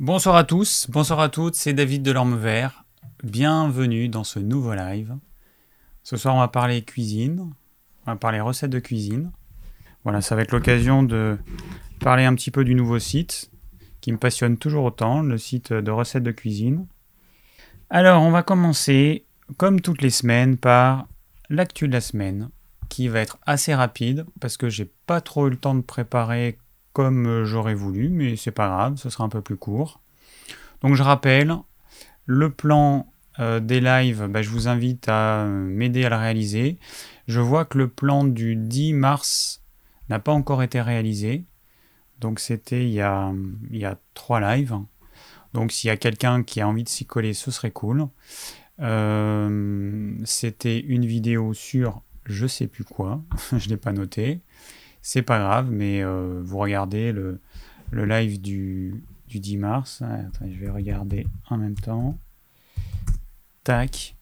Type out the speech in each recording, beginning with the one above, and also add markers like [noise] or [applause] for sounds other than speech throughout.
Bonsoir à tous, bonsoir à toutes, c'est David de l'Orme Vert. Bienvenue dans ce nouveau live. Ce soir, on va parler cuisine, on va parler recettes de cuisine. Voilà, ça va être l'occasion de parler un petit peu du nouveau site qui me passionne toujours autant, le site de recettes de cuisine. Alors, on va commencer, comme toutes les semaines, par l'actu de la semaine, qui va être assez rapide parce que j'ai pas trop eu le temps de préparer comme j'aurais voulu, mais c'est pas grave, ce sera un peu plus court. Donc je rappelle, le plan euh, des lives, bah, je vous invite à m'aider à le réaliser. Je vois que le plan du 10 mars n'a pas encore été réalisé. Donc c'était il, y a, trois lives. Donc s'il y a quelqu'un qui a envie de s'y coller, ce serait cool. Euh, c'était une vidéo sur je sais plus quoi, [laughs] je ne l'ai pas noté. C'est pas grave, mais euh, vous regardez le, live du, du 10 mars. Attends, je vais regarder en même temps. Tac.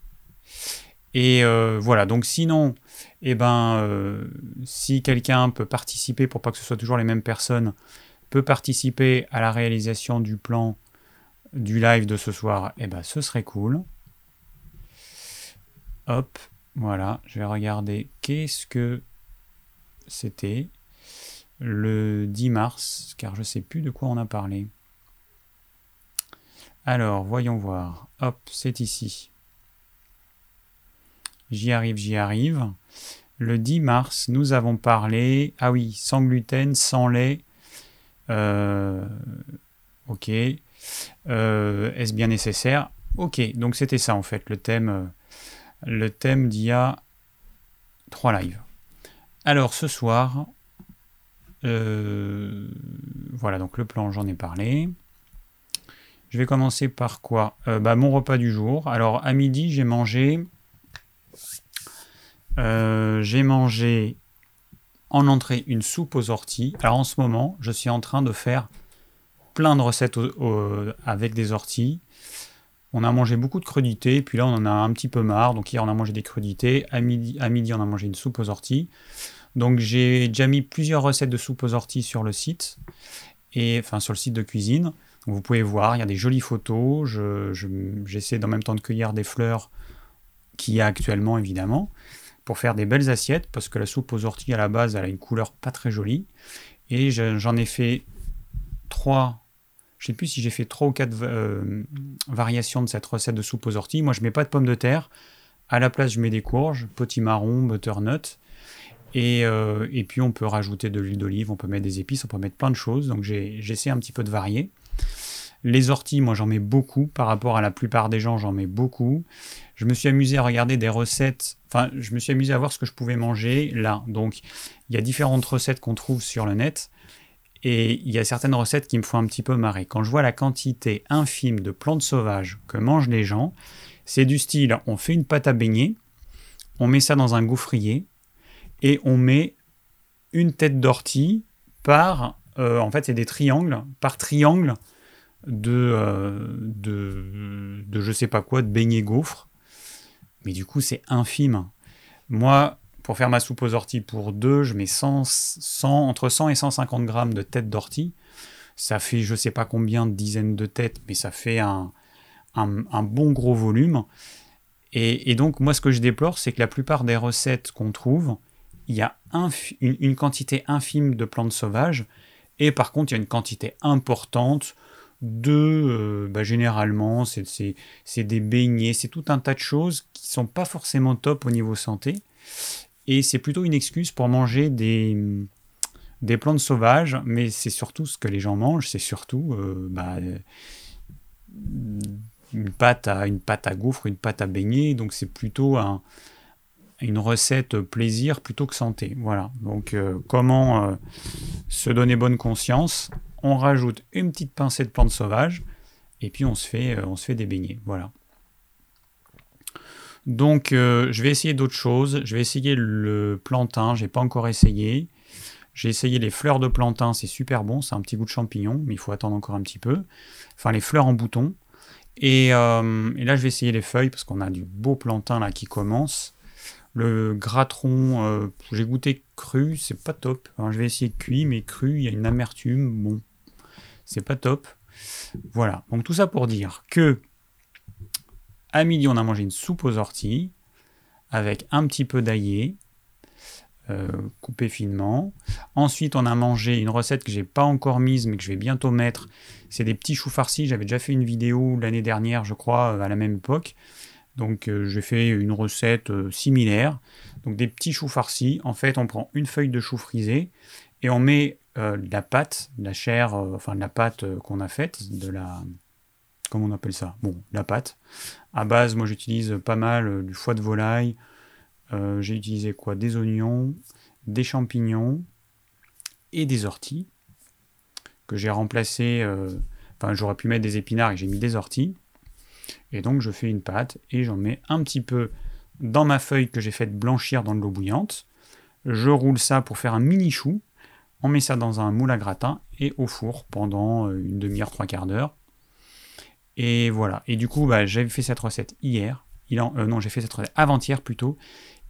Et euh, voilà, donc sinon, eh ben, euh, si quelqu'un peut participer, pour pas que ce soit toujours les mêmes personnes, peut participer à la réalisation du plan du live de ce soir, eh ben, ce serait cool. Hop, voilà, je vais regarder qu'est-ce que c'était le 10 mars, car je sais plus de quoi on a parlé. Alors, voyons voir. Hop, c'est ici. J'y arrive, j'y arrive. Le 10 mars, nous avons parlé. Ah oui, sans gluten, sans lait. Euh, ok. Euh, est-ce bien nécessaire? Ok, donc c'était ça en fait, le thème, euh, le thème d'il y a trois lives. Alors ce soir, voilà, donc le plan, j'en ai parlé. Je vais commencer par quoi? Bah, Mon repas du jour. Alors à midi, j'ai mangé euh, j'ai mangé en entrée une soupe aux orties. Alors en ce moment, je suis en train de faire plein de recettes avec des orties. On a mangé beaucoup de crudités, puis là on en a un petit peu marre. Donc hier on a mangé des crudités, à midi on a mangé une soupe aux orties. Donc j'ai déjà mis plusieurs recettes de soupe aux orties sur le site, et enfin sur le site de cuisine. vous pouvez voir, il y a des jolies photos. J'essaie je, en même temps de cueillir des fleurs qu'il y a actuellement évidemment pour faire des belles assiettes, parce que la soupe aux orties à la base, elle a une couleur pas très jolie. Et j'en ai fait trois, je sais plus si j'ai fait trois ou quatre euh, variations de cette recette de soupe aux orties. Moi, je mets pas de pommes de terre. À la place, je mets des courges, potimarron, butternut. Et, euh, et puis, on peut rajouter de l'huile d'olive, on peut mettre des épices, on peut mettre plein de choses. Donc, j'essaie un petit peu de varier. Les orties, moi j'en mets beaucoup. Par rapport à la plupart des gens, j'en mets beaucoup. Je me suis amusé à regarder des recettes. Enfin, je me suis amusé à voir ce que je pouvais manger là. Donc, il y a différentes recettes qu'on trouve sur le net. Et il y a certaines recettes qui me font un petit peu marrer. Quand je vois la quantité infime de plantes sauvages que mangent les gens, c'est du style on fait une pâte à beignet, on met ça dans un gaufrier et on met une tête d'ortie par. Euh, en fait, c'est des triangles. Par triangle, de, euh, de, de, je sais pas quoi, de beignet gaufre. Mais du coup, c'est infime. Moi, pour faire ma soupe aux orties pour deux, je mets 100, 100, entre 100 et 150 grammes de tête d'ortie. Ça fait je sais pas combien de dizaines de têtes, mais ça fait un, un, bon gros volume. Et, donc, moi, ce que je déplore, c'est que la plupart des recettes qu'on trouve, il y a une, quantité infime de plantes sauvages. Et par contre, il y a une quantité importante de, euh, bah, généralement, c'est des beignets, c'est tout un tas de choses qui sont pas forcément top au niveau santé. Et c'est plutôt une excuse pour manger des, des plantes sauvages, mais c'est surtout ce que les gens mangent, c'est surtout euh, bah, une, pâte à, une pâte à gouffre, une pâte à beignet, donc c'est plutôt un, une recette plaisir plutôt que santé. Voilà, donc euh, comment se donner bonne conscience? On rajoute une petite pincée de plantes sauvages, et puis on se fait, euh, on se fait des beignets. Voilà. Donc euh, je vais essayer d'autres choses. Je vais essayer le plantain, j'ai pas encore essayé. J'ai essayé les fleurs de plantain, c'est super bon, c'est un petit goût de champignon, mais il faut attendre encore un petit peu. Enfin les fleurs en bouton. Et, euh, et là je vais essayer les feuilles parce qu'on a du beau plantain là qui commence. Le gratron, j'ai goûté cru, c'est pas top. je vais essayer cuit, mais cru, il y a une amertume. Bon, c'est pas top. Voilà, donc tout ça pour dire que à midi, on a mangé une soupe aux orties avec un petit peu d'aillé, euh, coupé finement. Ensuite, on a mangé une recette que j'ai pas encore mise, mais que je vais bientôt mettre. C'est des petits choux farcis. J'avais déjà fait une vidéo l'année dernière, je crois, à la même époque. Donc, euh, j'ai fait une recette euh, similaire. Donc, des petits choux farcis. En fait, on prend une feuille de chou frisé et on met de la pâte, la chair, enfin la pâte qu'on a faite, de la comment on appelle ça? Bon, la pâte. À base, moi j'utilise pas mal euh, du foie de volaille. Euh, j'ai utilisé quoi? Des oignons, des champignons et des orties que j'ai remplacé. Euh, enfin, j'aurais pu mettre des épinards et j'ai mis des orties. Et donc je fais une pâte et j'en mets un petit peu dans ma feuille que j'ai faite blanchir dans de l'eau bouillante. Je roule ça pour faire un mini chou. On met ça dans un moule à gratin et au four pendant une demi-heure, trois quarts d'heure. Et voilà. Et du coup, bah, j'avais fait cette recette hier. Euh, non, j'ai fait cette recette avant-hier plutôt.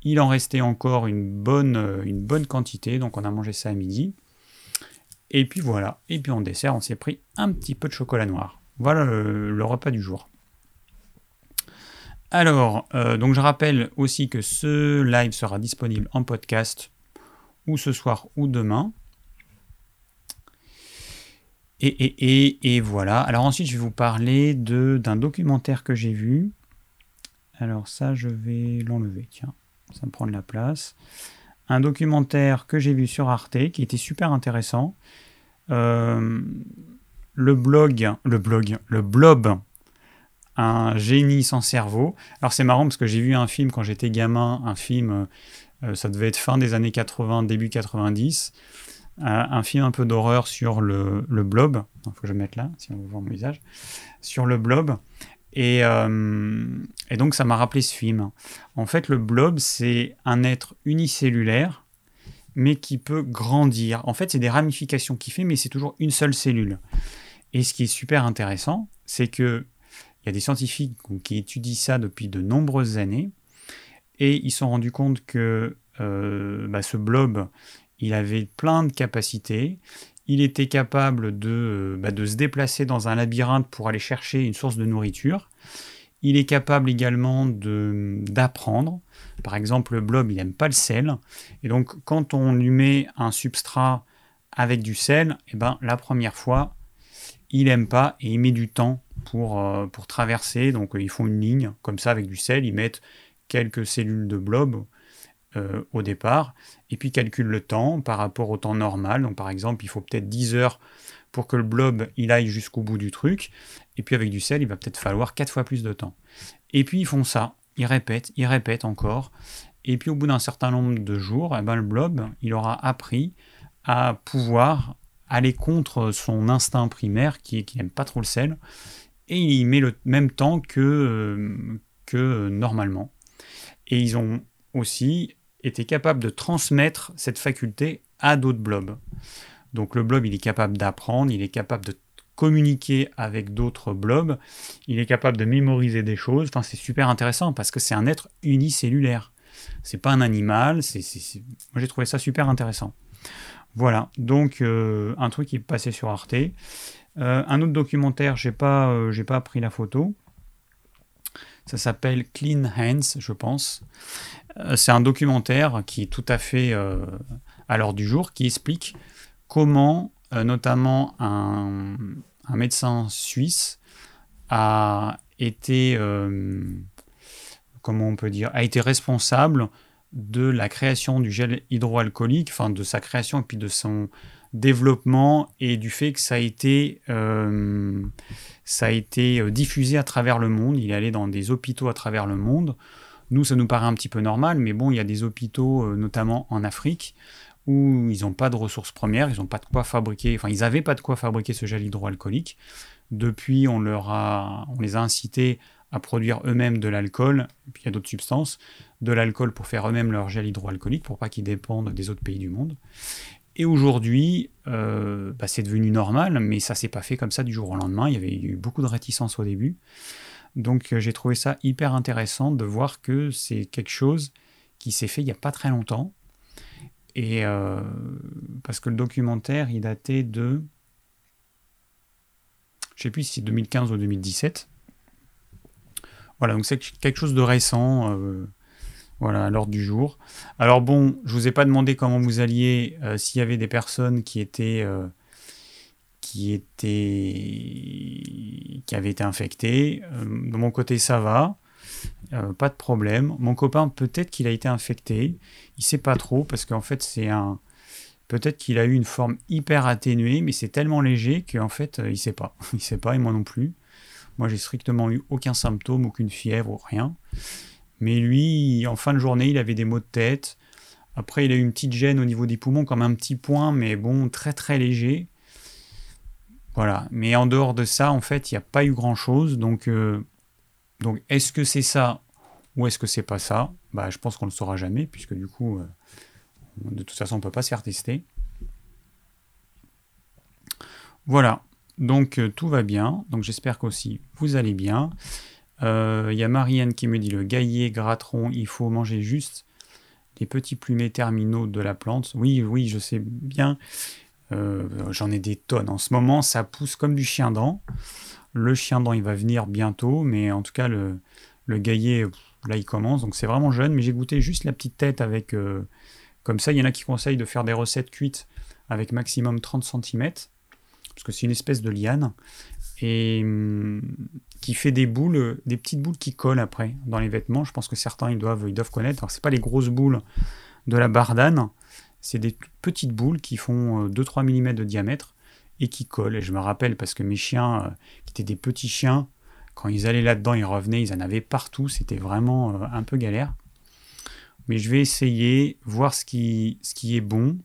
Il en restait encore une bonne, euh, une bonne quantité, donc on a mangé ça à midi. Et puis voilà. Et puis en dessert, on s'est pris un petit peu de chocolat noir. Voilà le, repas du jour. Alors, euh, donc je rappelle aussi que ce live sera disponible en podcast ou ce soir ou demain. Et, voilà. Alors ensuite, je vais vous parler d'un documentaire que j'ai vu. Alors ça, je vais l'enlever. Tiens, ça me prend de la place. Un documentaire que j'ai vu sur Arte qui était super intéressant. Euh, le blog, le blog, le blob, un génie sans cerveau. Alors c'est marrant parce que j'ai vu un film quand j'étais gamin, un film, euh, ça devait être fin des années 80, début 90 un film un peu d'horreur sur le, blob. Il faut que je mette là, si on veut voir mon visage. Sur le blob. Et, euh, et donc, ça m'a rappelé ce film. En fait, le blob, c'est un être unicellulaire, mais qui peut grandir. En fait, c'est des ramifications qu'il fait, mais c'est toujours une seule cellule. Et ce qui est super intéressant, c'est que il y a des scientifiques qui étudient ça depuis de nombreuses années, et ils se sont rendus compte que euh, bah, ce blob, il avait plein de capacités. Il était capable de, bah, de se déplacer dans un labyrinthe pour aller chercher une source de nourriture. Il est capable également d'apprendre. Par exemple, le blob, il n'aime pas le sel. Et donc, quand on lui met un substrat avec du sel, eh ben, la première fois, il n'aime pas et il met du temps pour, euh, pour traverser. Donc, ils font une ligne comme ça avec du sel. Ils mettent quelques cellules de blob euh, au départ, et puis calcule le temps par rapport au temps normal. Donc par exemple, il faut peut-être 10 heures pour que le blob il aille jusqu'au bout du truc, et puis avec du sel, il va peut-être falloir 4 fois plus de temps. Et puis ils font ça, ils répètent, ils répètent encore, et puis au bout d'un certain nombre de jours, eh ben, le blob, il aura appris à pouvoir aller contre son instinct primaire qui n'aime pas trop le sel, et il met le même temps que, euh, que normalement. Et ils ont aussi était capable de transmettre cette faculté à d'autres blobs. Donc le blob, il est capable d'apprendre, il est capable de communiquer avec d'autres blobs, il est capable de mémoriser des choses. Enfin, c'est super intéressant parce que c'est un être unicellulaire. C'est pas un animal. Moi, j'ai trouvé ça super intéressant. Voilà. Donc euh, un truc qui est passé sur Arte. Euh, un autre documentaire, j'ai pas, euh, j'ai pas pris la photo. Ça s'appelle Clean Hands, je pense. Euh, c'est un documentaire qui est tout à fait à l'heure du jour, qui explique comment, notamment, un, médecin suisse a été, comment on peut dire, a été responsable de la création du gel hydroalcoolique, enfin de sa création et puis de son développement et du fait que ça a été, ça a été diffusé à travers le monde. Il est allé dans des hôpitaux à travers le monde nous, ça nous paraît un petit peu normal, mais bon, il y a des hôpitaux, euh, notamment en Afrique, où ils n'ont pas de ressources premières, ils n'ont pas de quoi fabriquer, enfin, ils n'avaient pas de quoi fabriquer ce gel hydroalcoolique. Depuis, on, leur a, on les a incités à produire eux-mêmes de l'alcool, puis il y a d'autres substances, de l'alcool pour faire eux-mêmes leur gel hydroalcoolique, pour pas qu'ils dépendent des autres pays du monde. Et aujourd'hui, euh, bah, c'est devenu normal, mais ça s'est pas fait comme ça du jour au lendemain. Il y avait eu beaucoup de réticence au début. Donc euh, j'ai trouvé ça hyper intéressant de voir que c'est quelque chose qui s'est fait il n'y a pas très longtemps. Et euh, parce que le documentaire, il datait de... Je sais plus si c'est 2015 ou 2017. Voilà, donc c'est quelque chose de récent. Voilà, l'ordre du jour. Alors bon, je vous ai pas demandé comment vous alliez, euh, s'il y avait des personnes qui étaient, euh, qui étaient, qui avaient été infectées. de mon côté, ça va, pas de problème. Mon copain, peut-être qu'il a été infecté. Il sait pas trop parce qu'en fait, c'est un, peut-être qu'il a eu une forme hyper atténuée, mais c'est tellement léger qu'en fait, il sait pas. [laughs] Il sait pas et moi non plus. Moi, j'ai strictement eu aucun symptôme, aucune fièvre, rien. Mais lui, en fin de journée, il avait des maux de tête. Après, il a eu une petite gêne au niveau des poumons, comme un petit point, mais bon, très très léger. Voilà. Mais en dehors de ça, en fait, il n'y a pas eu grand-chose. Donc, euh, donc est-ce que c'est ça ou est-ce que c'est pas ça? Bah, je pense qu'on ne le saura jamais, puisque du coup, euh, de toute façon, on ne peut pas se faire tester. Voilà. Donc euh, tout va bien. Donc j'espère qu'aussi vous allez bien. Il euh, y a Marianne qui me dit le gaillet, gratteron, il faut manger juste les petits plumets terminaux de la plante. Oui, oui, je sais bien. Euh, j'en ai des tonnes. En ce moment, ça pousse comme du chien dent. Le chien dent, il va venir bientôt, mais en tout cas, le, le gaillet, là, il commence. Donc c'est vraiment jeune, mais j'ai goûté juste la petite tête avec. comme ça, il y en a qui conseillent de faire des recettes cuites avec maximum 30 cm parce que c'est une espèce de liane, et hum, qui fait des boules, des petites boules qui collent après dans les vêtements. Je pense que certains ils doivent, ils doivent connaître. Alors c'est pas les grosses boules de la bardane, c'est des petites boules qui font 2-3 euh, mm de diamètre et qui collent. Et je me rappelle parce que mes chiens, euh, qui étaient des petits chiens, quand ils allaient là-dedans, ils revenaient, ils en avaient partout. C'était vraiment euh, un peu galère. Mais je vais essayer, voir ce qui est bon.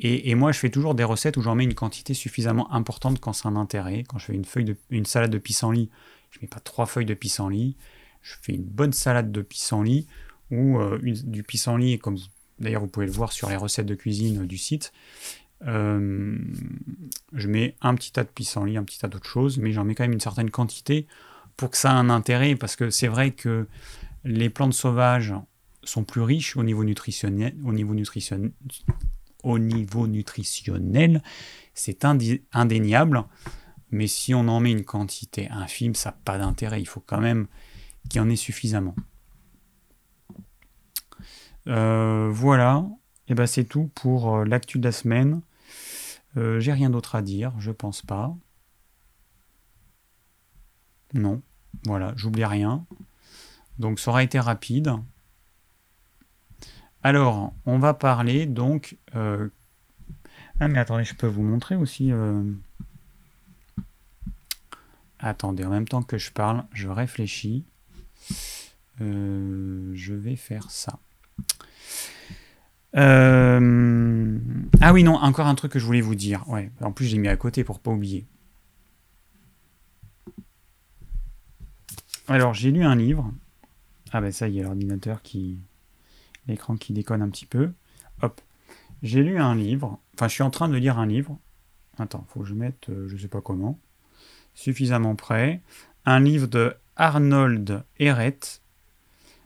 Et, moi, je fais toujours des recettes où j'en mets une quantité suffisamment importante quand c'est un intérêt. Quand je fais une, feuille de, une salade de pissenlit, je ne mets pas trois feuilles de pissenlit. Je fais une bonne salade de pissenlit ou euh, du pissenlit, comme d'ailleurs vous pouvez le voir sur les recettes de cuisine du site. Euh, je mets un petit tas de pissenlit, un petit tas d'autres choses, mais j'en mets quand même une certaine quantité pour que ça ait un intérêt, parce que c'est vrai que les plantes sauvages sont plus riches au niveau nutritionnel, au niveau nutritionnel, au niveau nutritionnel, c'est indéniable. Mais si on en met une quantité infime, ça n'a pas d'intérêt. Il faut quand même qu'il y en ait suffisamment. Euh, voilà, et eh ben c'est tout pour euh, l'actu de la semaine. Euh, j'ai rien d'autre à dire, je pense pas. Non, voilà, j'oublie rien. Donc ça aura été rapide. Alors, on va parler donc. Euh, ah, mais attendez, je peux vous montrer aussi. Euh, attendez, en même temps que je parle, je réfléchis. Euh, je vais faire ça. Ah oui, non, encore un truc que je voulais vous dire. Ouais, en plus, j'ai mis à côté pour pas oublier. Alors, j'ai lu un livre. Ah ben ça y est, l'ordinateur qui, l'écran qui déconne un petit peu. Hop. J'ai lu un livre, enfin je suis en train de lire un livre. Attends, faut que je mette, euh, je sais pas comment, suffisamment près. Un livre de Arnold Heret,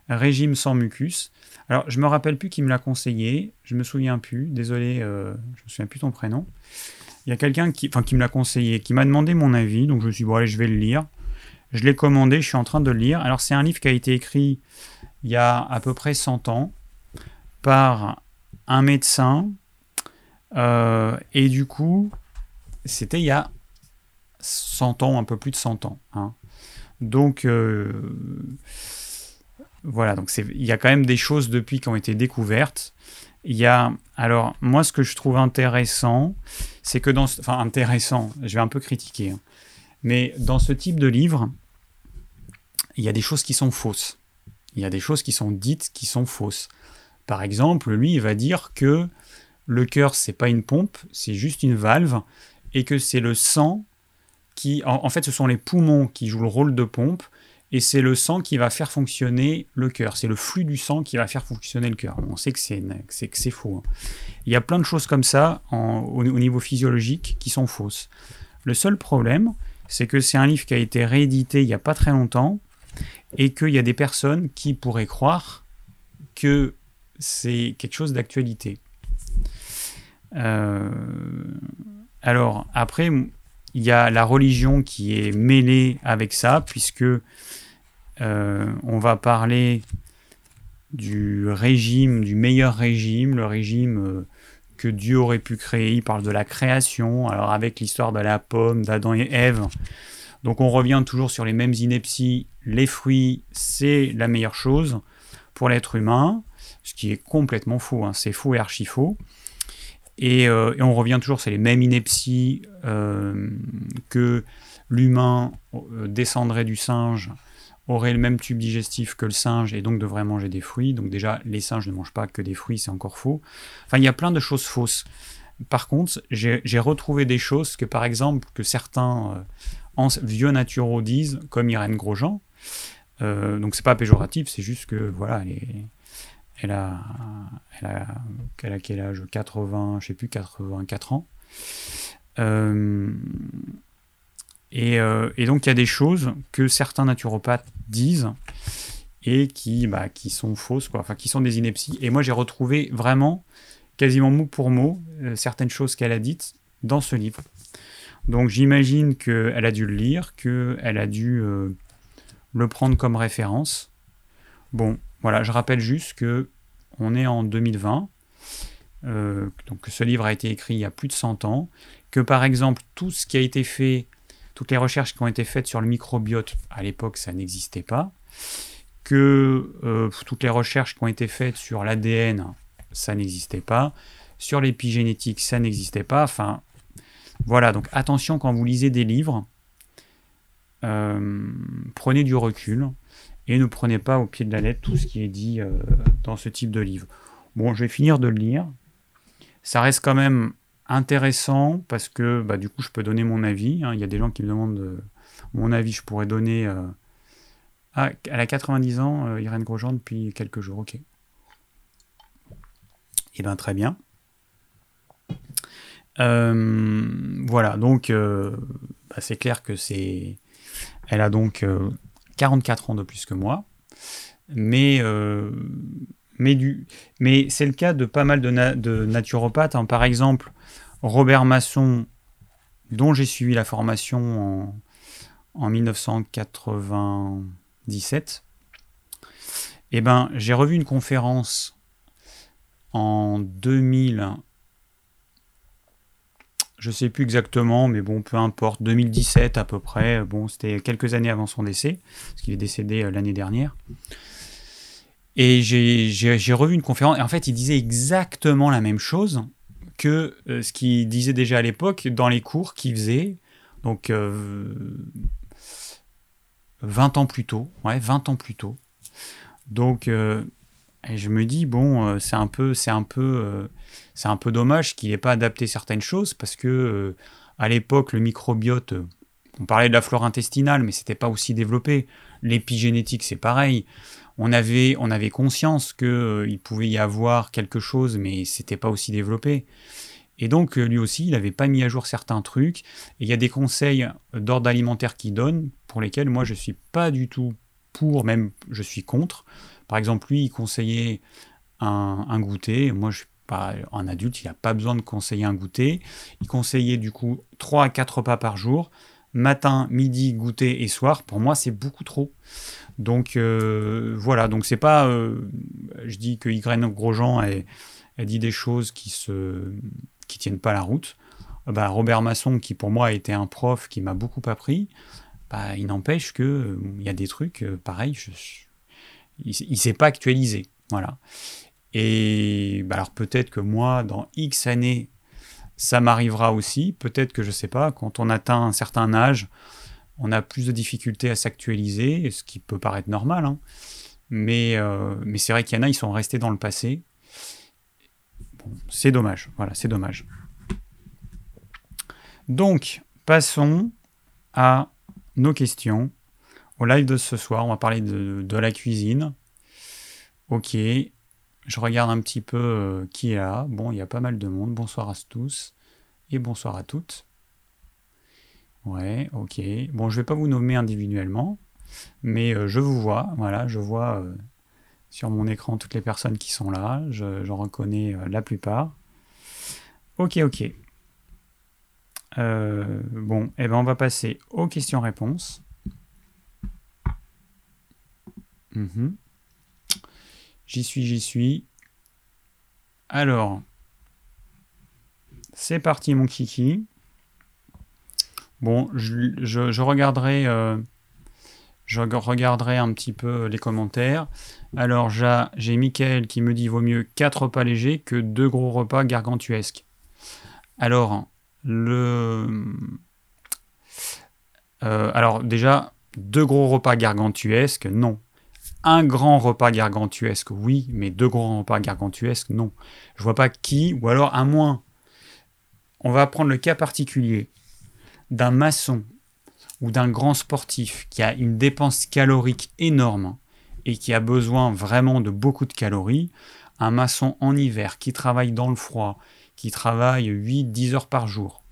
Régime sans mucus. Alors je me rappelle plus qui me l'a conseillé, je me souviens plus, désolé, euh, je me souviens plus ton prénom. Il y a quelqu'un qui, enfin, qui me l'a conseillé, qui m'a demandé mon avis, donc je me suis dit, bon allez, je vais le lire. Je l'ai commandé, je suis en train de le lire. Alors c'est un livre qui a été écrit il y a à peu près 100 ans par un médecin. Euh, et du coup, c'était il y a 100 ans, un peu plus de 100 ans. Hein. Donc, euh, voilà, donc il y a quand même des choses depuis qui ont été découvertes. Il y a, alors, moi, ce que je trouve intéressant, c'est que dans, enfin, intéressant, je vais un peu critiquer, hein, mais dans ce type de livre, il y a des choses qui sont fausses. Il y a des choses qui sont dites qui sont fausses. Par exemple, lui, il va dire que le cœur, c'est pas une pompe, c'est juste une valve, et que c'est le sang qui, en, fait, ce sont les poumons qui jouent le rôle de pompe, et c'est le sang qui va faire fonctionner le cœur. C'est le flux du sang qui va faire fonctionner le cœur. On sait que c'est, faux. Hein. Il y a plein de choses comme ça au, niveau physiologique qui sont fausses. Le seul problème, c'est que c'est un livre qui a été réédité il n'y a pas très longtemps, et qu'il y a des personnes qui pourraient croire que c'est quelque chose d'actualité. Euh, alors, après, il y a la religion qui est mêlée avec ça, puisque euh, on va parler du régime, du meilleur régime, le régime euh, que Dieu aurait pu créer. Il parle de la création, alors avec l'histoire de la pomme, d'Adam et Ève. Donc on revient toujours sur les mêmes inepties. Les fruits, c'est la meilleure chose pour l'être humain, ce qui est complètement faux. Hein. C'est faux et archi faux. Euh, et, on revient toujours, c'est les mêmes inepties euh, que l'humain euh, descendrait du singe, aurait le même tube digestif que le singe et donc devrait manger des fruits. Donc déjà, les singes ne mangent pas que des fruits, c'est encore faux. Enfin, il y a plein de choses fausses. Par contre, j'ai retrouvé des choses que, par exemple, que certains vieux naturaux disent, comme Irène Grosjean. donc c'est pas péjoratif, c'est juste que voilà, les, elle a, elle a, elle quel âge? 80, je sais plus, 84 ans. Euh, et, euh, et, donc il y a des choses que certains naturopathes disent et qui, bah, qui sont fausses, quoi, enfin qui sont des inepties. Et moi j'ai retrouvé vraiment, quasiment mot pour mot, euh, certaines choses qu'elle a dites dans ce livre. Donc j'imagine qu'elle a dû le lire, qu'elle a dû le prendre comme référence. Bon, voilà, je rappelle juste que on est en 2020, euh, donc ce livre a été écrit il y a plus de 100 ans, que par exemple tout ce qui a été fait, toutes les recherches qui ont été faites sur le microbiote, à l'époque ça n'existait pas, que euh, toutes les recherches qui ont été faites sur l'ADN, ça n'existait pas, sur l'épigénétique, ça n'existait pas, enfin voilà, donc attention quand vous lisez des livres, euh, prenez du recul, et ne prenez pas au pied de la lettre tout ce qui est dit euh, dans ce type de livre. Bon, je vais finir de le lire. Ça reste quand même intéressant parce que bah, du coup, je peux donner mon avis. Hein. Il y a des gens qui me demandent euh, mon avis. Je pourrais donner. Euh, ah, elle a 90 ans, Irène Grosjean, depuis quelques jours. Ok. Eh bien, très bien. voilà, donc bah, c'est clair que c'est. Elle a donc 44 ans de plus que moi. Mais, euh, mais, du, mais c'est le cas de pas mal de, naturopathes. Hein. Par exemple, Robert Masson, dont j'ai suivi la formation en, en 1997. Eh ben, j'ai revu une conférence en 2000 je sais plus exactement, mais bon, peu importe, 2017 à peu près, bon, c'était quelques années avant son décès, parce qu'il est décédé euh, l'année dernière. Et j'ai revu une conférence, et en fait, il disait exactement la même chose que euh, ce qu'il disait déjà à l'époque dans les cours qu'il faisait, donc 20 euh, ans plus tôt, ouais, 20 ans plus tôt. Donc, et je me dis, bon, c'est un peu, c'est un peu c'est un peu dommage qu'il n'ait pas adapté certaines choses parce que euh, à l'époque, le microbiote, euh, on parlait de la flore intestinale, mais c'était pas aussi développé. L'épigénétique, c'est pareil. On avait, on avait conscience qu'il euh, pouvait y avoir quelque chose, mais c'était pas aussi développé. Et donc, lui aussi, il n'avait pas mis à jour certains trucs. Et il y a des conseils d'ordre alimentaire qu'il donne, pour lesquels moi, je suis pas du tout pour, même je suis contre. Par exemple, lui, il conseillait un, goûter. Moi, je un adulte, il n'a pas besoin de conseiller un goûter. Il conseillait du coup 3 à 4 repas par jour, matin, midi, goûter et soir. Pour moi, c'est beaucoup trop. Donc euh, voilà, donc c'est pas. Euh, je dis que Ygraine Grosjean a, dit des choses qui se qui tiennent pas la route. Bah, Robert Masson, qui pour moi a été un prof qui m'a beaucoup appris, bah, il n'empêche que il y a des trucs euh, pareils, il ne s'est pas actualisé. Voilà. Et bah, alors peut-être que moi, dans X années, ça m'arrivera aussi. Peut-être que je ne sais pas, quand on atteint un certain âge, on a plus de difficultés à s'actualiser, ce qui peut paraître normal. Hein. Mais, euh, mais c'est vrai qu'il y en a, ils sont restés dans le passé. c'est dommage. Voilà, c'est dommage. Donc, passons à nos questions. Live de ce soir, on va parler de, la cuisine. Ok, je regarde un petit peu euh, qui est là. Bon, il y a pas mal de monde. Bonsoir à tous et bonsoir à toutes. Ouais, ok. Bon, je vais pas vous nommer individuellement, mais euh, je vous vois. Voilà, je vois euh, sur mon écran toutes les personnes qui sont là. J'en reconnais la plupart. Ok, ok. Bon, et eh ben on va passer aux questions-réponses. Mhm. J'y suis, j'y suis. Alors, c'est parti mon kiki. Bon, je, regarderai, euh, je regarderai un petit peu les commentaires. Alors, j'ai Mickaël qui me dit vaut mieux 4 repas légers que 2 gros repas gargantuesques. Alors, le. Euh, alors, déjà, deux gros repas gargantuesques, non. Un grand repas gargantuesque, oui, mais deux grands repas gargantuesques, non. Je vois pas qui, ou alors à moins. On va prendre le cas particulier d'un maçon ou d'un grand sportif qui a une dépense calorique énorme et qui a besoin vraiment de beaucoup de calories. Un maçon en hiver qui travaille dans le froid, qui travaille 8-10 heures par jour.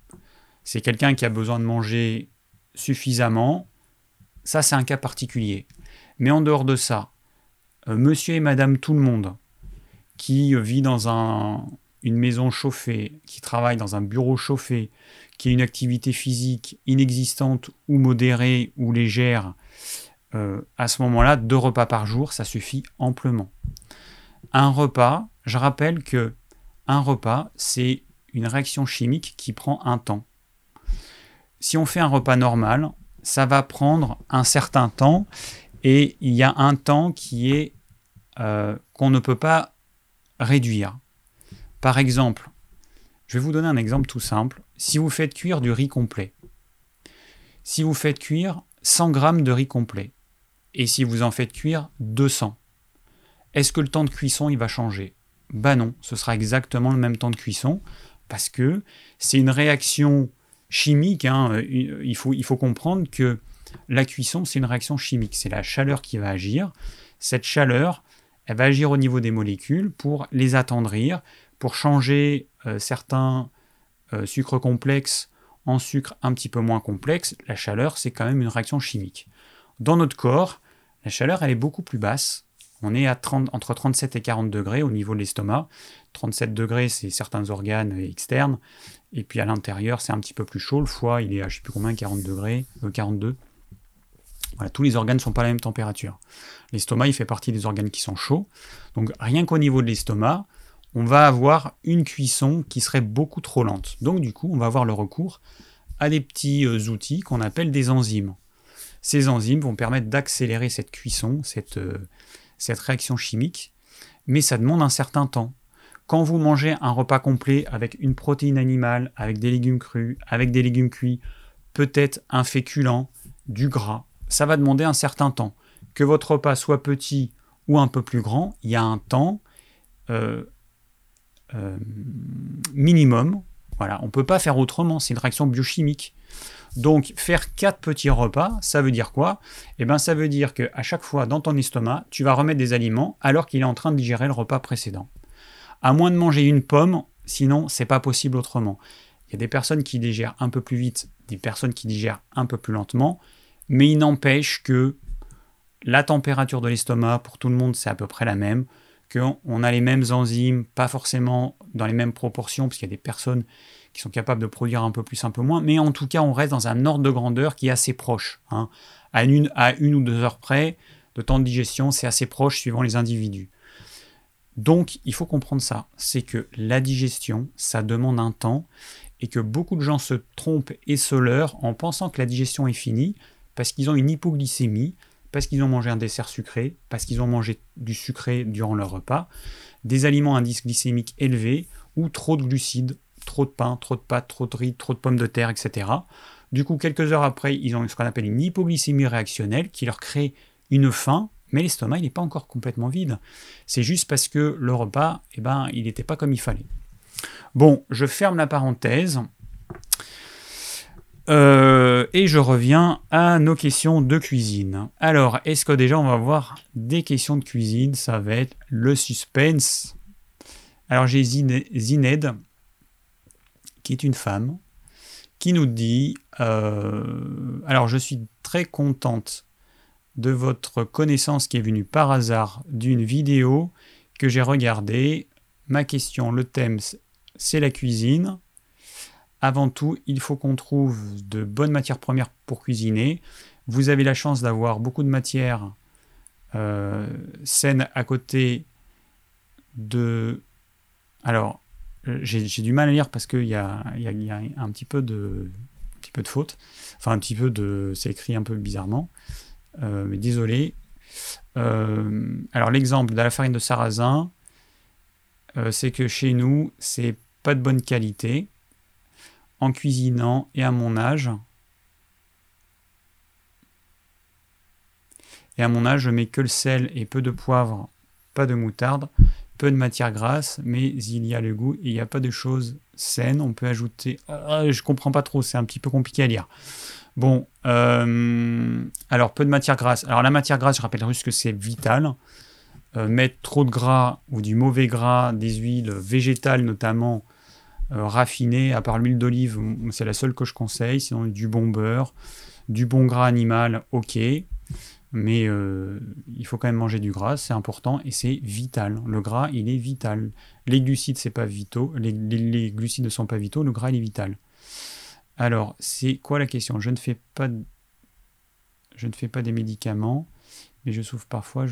C'est quelqu'un qui a besoin de manger suffisamment. Ça, c'est un cas particulier. Mais en dehors de ça, euh, monsieur et madame tout le monde qui vit dans une maison chauffée, qui travaille dans un bureau chauffé, qui a une activité physique inexistante ou modérée ou légère, euh, à ce moment-là, deux repas par jour, ça suffit amplement. Un repas, je rappelle que un repas, c'est une réaction chimique qui prend un temps. Si on fait un repas normal, ça va prendre un certain temps et il y a un temps qui est euh, qu'on ne peut pas réduire. Par exemple, je vais vous donner un exemple tout simple. Si vous faites cuire du riz complet, si vous faites cuire 100 g de riz complet, et si vous en faites cuire 200, est-ce que le temps de cuisson il va changer? Bah non, ce sera exactement le même temps de cuisson, parce que c'est une réaction chimique. Hein. Il faut comprendre que la cuisson, c'est une réaction chimique. C'est la chaleur qui va agir. Cette chaleur, elle va agir au niveau des molécules pour les attendrir, pour changer euh, certains euh, sucres complexes en sucres un petit peu moins complexes. La chaleur, c'est quand même une réaction chimique. Dans notre corps, la chaleur, elle est beaucoup plus basse. On est à 30, entre 37 et 40 degrés au niveau de l'estomac. 37 degrés, c'est certains organes externes. Et puis à l'intérieur, c'est un petit peu plus chaud. Le foie, il est à je ne sais plus combien, 40 degrés, 42. Tous les organes ne sont pas à la même température. L'estomac, il fait partie des organes qui sont chauds. Donc rien qu'au niveau de l'estomac, on va avoir une cuisson qui serait beaucoup trop lente. Donc du coup, on va avoir le recours à des petits euh, outils qu'on appelle des enzymes. Ces enzymes vont permettre d'accélérer cette cuisson, euh, cette réaction chimique, mais ça demande un certain temps. Quand vous mangez un repas complet avec une protéine animale, avec des légumes crus, avec des légumes cuits, peut-être un féculent, du gras, ça va demander un certain temps. Que votre repas soit petit ou un peu plus grand, il y a un temps euh, euh, minimum. Voilà, on ne peut pas faire autrement, c'est une réaction biochimique. Donc faire quatre petits repas, ça veut dire quoi? Eh bien ça veut dire qu'à chaque fois dans ton estomac, tu vas remettre des aliments alors qu'il est en train de digérer le repas précédent. À moins de manger une pomme, sinon c'est pas possible autrement. Il y a des personnes qui digèrent un peu plus vite, des personnes qui digèrent un peu plus lentement, mais il n'empêche que la température de l'estomac pour tout le monde c'est à peu près la même, qu'on a les mêmes enzymes, pas forcément dans les mêmes proportions, parce qu'il y a des personnes qui sont capables de produire un peu plus, un peu moins, mais en tout cas on reste dans un ordre de grandeur qui est assez proche. Hein. À, une, ou deux heures près, de temps de digestion, c'est assez proche suivant les individus. Donc il faut comprendre ça, c'est que la digestion, ça demande un temps, et que beaucoup de gens se trompent et se leurrent en pensant que la digestion est finie, parce qu'ils ont une hypoglycémie, parce qu'ils ont mangé un dessert sucré, parce qu'ils ont mangé du sucré durant leur repas, des aliments à indice glycémique élevé ou trop de glucides, trop de pain, trop de pâtes, trop de riz, trop de pommes de terre, etc. Du coup, quelques heures après, ils ont ce qu'on appelle une hypoglycémie réactionnelle qui leur crée une faim, mais l'estomac, n'est pas encore complètement vide. C'est juste parce que le repas, eh ben, il n'était pas comme il fallait. Bon, je ferme la parenthèse. Euh, et je reviens à nos questions de cuisine. Alors, est-ce que déjà on va voir des questions de cuisine? Ça va être le suspense. Alors j'ai Zined, qui est une femme, qui nous dit, euh, alors je suis très contente de votre connaissance qui est venue par hasard d'une vidéo que j'ai regardée. Ma question, le thème, c'est la cuisine. Avant tout, il faut qu'on trouve de bonnes matières premières pour cuisiner. Vous avez la chance d'avoir beaucoup de matières euh, saines à côté de... Alors, euh, j'ai du mal à lire parce qu'il y a, un petit peu de, un faute. Enfin, un petit peu de... C'est écrit un peu bizarrement. Euh, mais désolé. alors, l'exemple de la farine de sarrasin, c'est que chez nous, c'est pas de bonne qualité en cuisinant et à mon âge. Et à mon âge, je mets que le sel et peu de poivre, pas de moutarde, peu de matière grasse, mais il y a le goût il n'y a pas de choses saines. On peut ajouter. Ah, je comprends pas trop, c'est un petit peu compliqué à lire. Bon, euh, alors peu de matière grasse. Alors la matière grasse, je rappelle juste que c'est vital. Euh, mettre trop de gras ou du mauvais gras, des huiles végétales notamment, euh, raffiné, à part l'huile d'olive, c'est la seule que je conseille. Sinon, du bon beurre, du bon gras animal, ok. Mais euh, il faut quand même manger du gras, c'est important et c'est vital. Le gras, il est vital. Les glucides, c'est pas vitaux. Les, glucides ne sont pas vitaux. Le gras, il est vital. Alors, c'est quoi la question? Je ne fais pas, je ne fais pas des médicaments, mais je souffre parfois.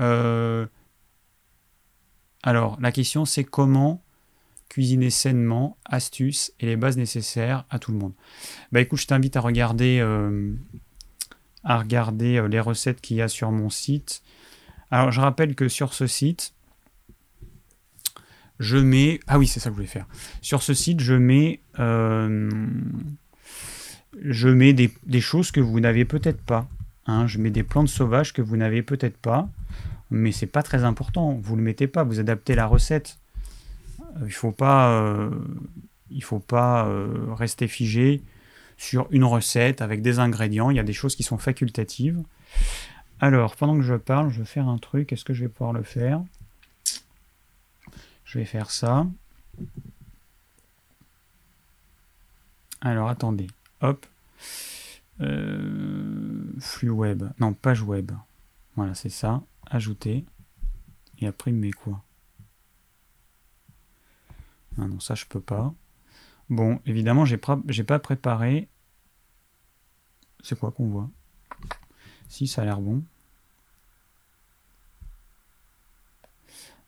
Euh, alors, la question, c'est comment cuisiner sainement, astuces et les bases nécessaires à tout le monde. Bah écoute, je t'invite à regarder, euh, à regarder euh, les recettes qu'il y a sur mon site. Alors je rappelle que sur ce site, je mets... Ah oui, c'est ça que je voulais faire. Sur ce site, je mets, euh, je mets des, choses que vous n'avez peut-être pas. Hein. Je mets des plantes sauvages que vous n'avez peut-être pas. Mais c'est pas très important. Vous ne le mettez pas. Vous adaptez la recette. Il faut pas, euh, faut pas euh, rester figé sur une recette avec des ingrédients. Il y a des choses qui sont facultatives. Alors, pendant que je parle, je vais faire un truc. Est-ce que je vais pouvoir le faire? Je vais faire ça. Alors, attendez. Hop. Euh, flux web. Non, page web. Voilà, c'est ça. Ajouter. Et après, il met quoi? Ah non, ça je peux pas. Bon, évidemment, j'ai pas préparé. C'est quoi qu'on voit? Si, ça a l'air bon.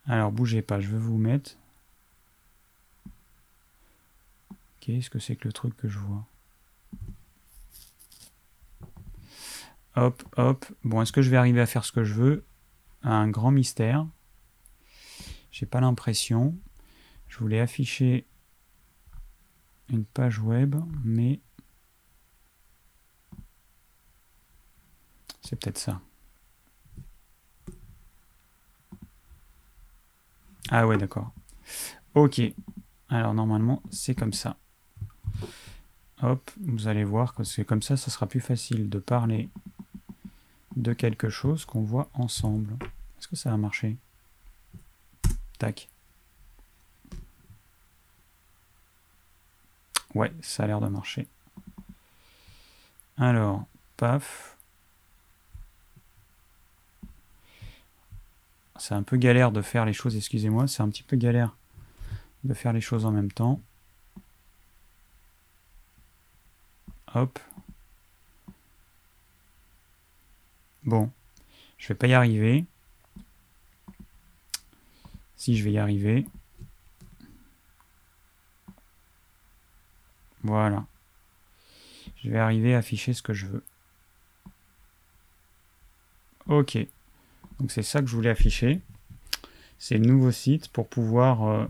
Alors, bougez pas, je vais vous mettre. Qu'est-ce que c'est que le truc que je vois? Hop, hop. Bon, est-ce que je vais arriver à faire ce que je veux? Un grand mystère. J'ai pas l'impression. Je voulais afficher une page web, mais c'est peut-être ça. Ah ouais, d'accord. Ok. Alors normalement, c'est comme ça. Hop, vous allez voir que c'est comme ça, ça sera plus facile de parler de quelque chose qu'on voit ensemble. Est-ce que ça va marcher Tac. Ouais, ça a l'air de marcher. Alors, paf. C'est un peu galère de faire les choses, excusez-moi, c'est un petit peu galère de faire les choses en même temps. Hop. Bon, je vais pas y arriver. Si je vais y arriver. Voilà. Je vais arriver à afficher ce que je veux. Ok. Donc c'est ça que je voulais afficher. C'est le nouveau site pour pouvoir euh,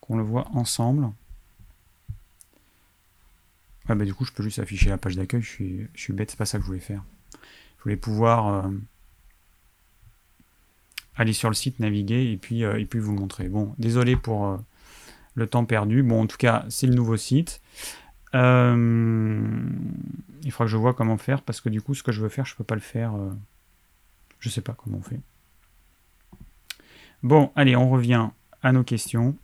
qu'on le voit ensemble. Ah bah du coup je peux juste afficher la page d'accueil, je suis, je suis bête, c'est pas ça que je voulais faire. Je voulais pouvoir euh, aller sur le site, naviguer et puis, euh, et puis vous montrer. Bon, désolé pour le temps perdu. Bon, en tout cas, c'est le nouveau site. Euh, il faudra que je vois comment faire parce que du coup, ce que je veux faire, je peux pas le faire. Je euh, je sais pas comment on fait. Bon, allez, on revient à nos questions.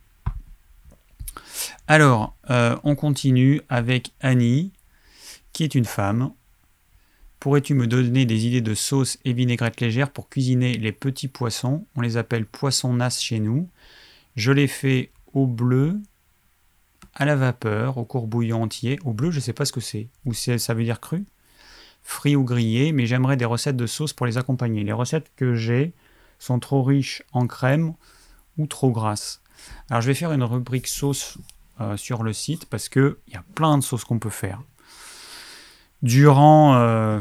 Alors, euh, on continue avec Annie, qui est une femme. Pourrais-tu me donner des idées de sauce et vinaigrette légère pour cuisiner les petits poissons? On les appelle poissons nas chez nous. Je les fais bleu, à la vapeur, au courbouillon entier. Au bleu, je ne sais pas ce que c'est. Ou ça veut dire cru Frit ou grillé, mais j'aimerais des recettes de sauce pour les accompagner. Les recettes que j'ai sont trop riches en crème ou trop grasses. Alors je vais faire une rubrique sauce euh, sur le site parce qu'il y a plein de sauces qu'on peut faire. Durant... Euh,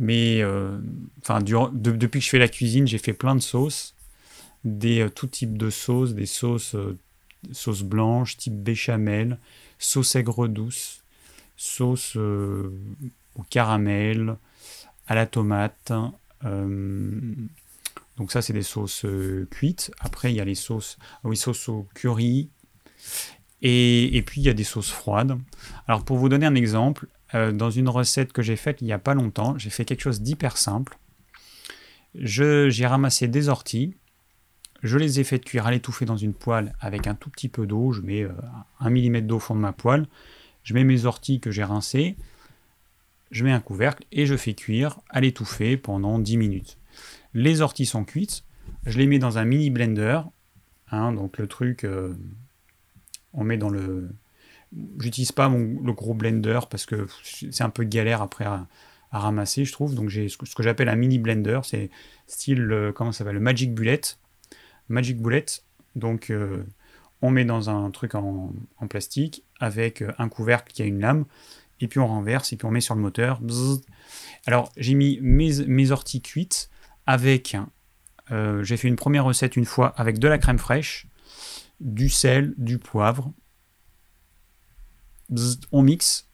euh, enfin, depuis que je fais la cuisine, j'ai fait plein de sauces, des tout types de sauces, des sauces, sauce blanches, type béchamel, sauce aigre douce, sauce au caramel, à la tomate. donc ça, c'est des sauces cuites. Après, il y a les sauces, ah oui, sauce au curry. Et, et puis, il y a des sauces froides. Alors, pour vous donner un exemple, euh, dans une recette que j'ai faite il n'y a pas longtemps. J'ai fait quelque chose d'hyper simple. J'ai ramassé des orties. Je les ai fait cuire à l'étouffée dans une poêle avec un tout petit peu d'eau. Je mets euh, un millimètre d'eau au fond de ma poêle. Je mets mes orties que j'ai rincées. Je mets un couvercle et je fais cuire à l'étouffée pendant 10 minutes. Les orties sont cuites. Je les mets dans un mini blender. Hein, donc le truc, euh, on met dans le, J'utilise pas le gros blender parce que c'est un peu galère après à, ramasser, je trouve. Donc j'ai ce que, j'appelle un mini blender, c'est style, euh, comment ça s'appelle, le Magic Bullet. Magic Bullet, donc euh, on met dans un truc en, plastique avec euh, un couvercle qui a une lame, et puis on renverse, et puis on met sur le moteur. Alors j'ai mis mes, orties cuites avec, j'ai fait une première recette une fois avec de la crème fraîche, du sel, du poivre, on mixe.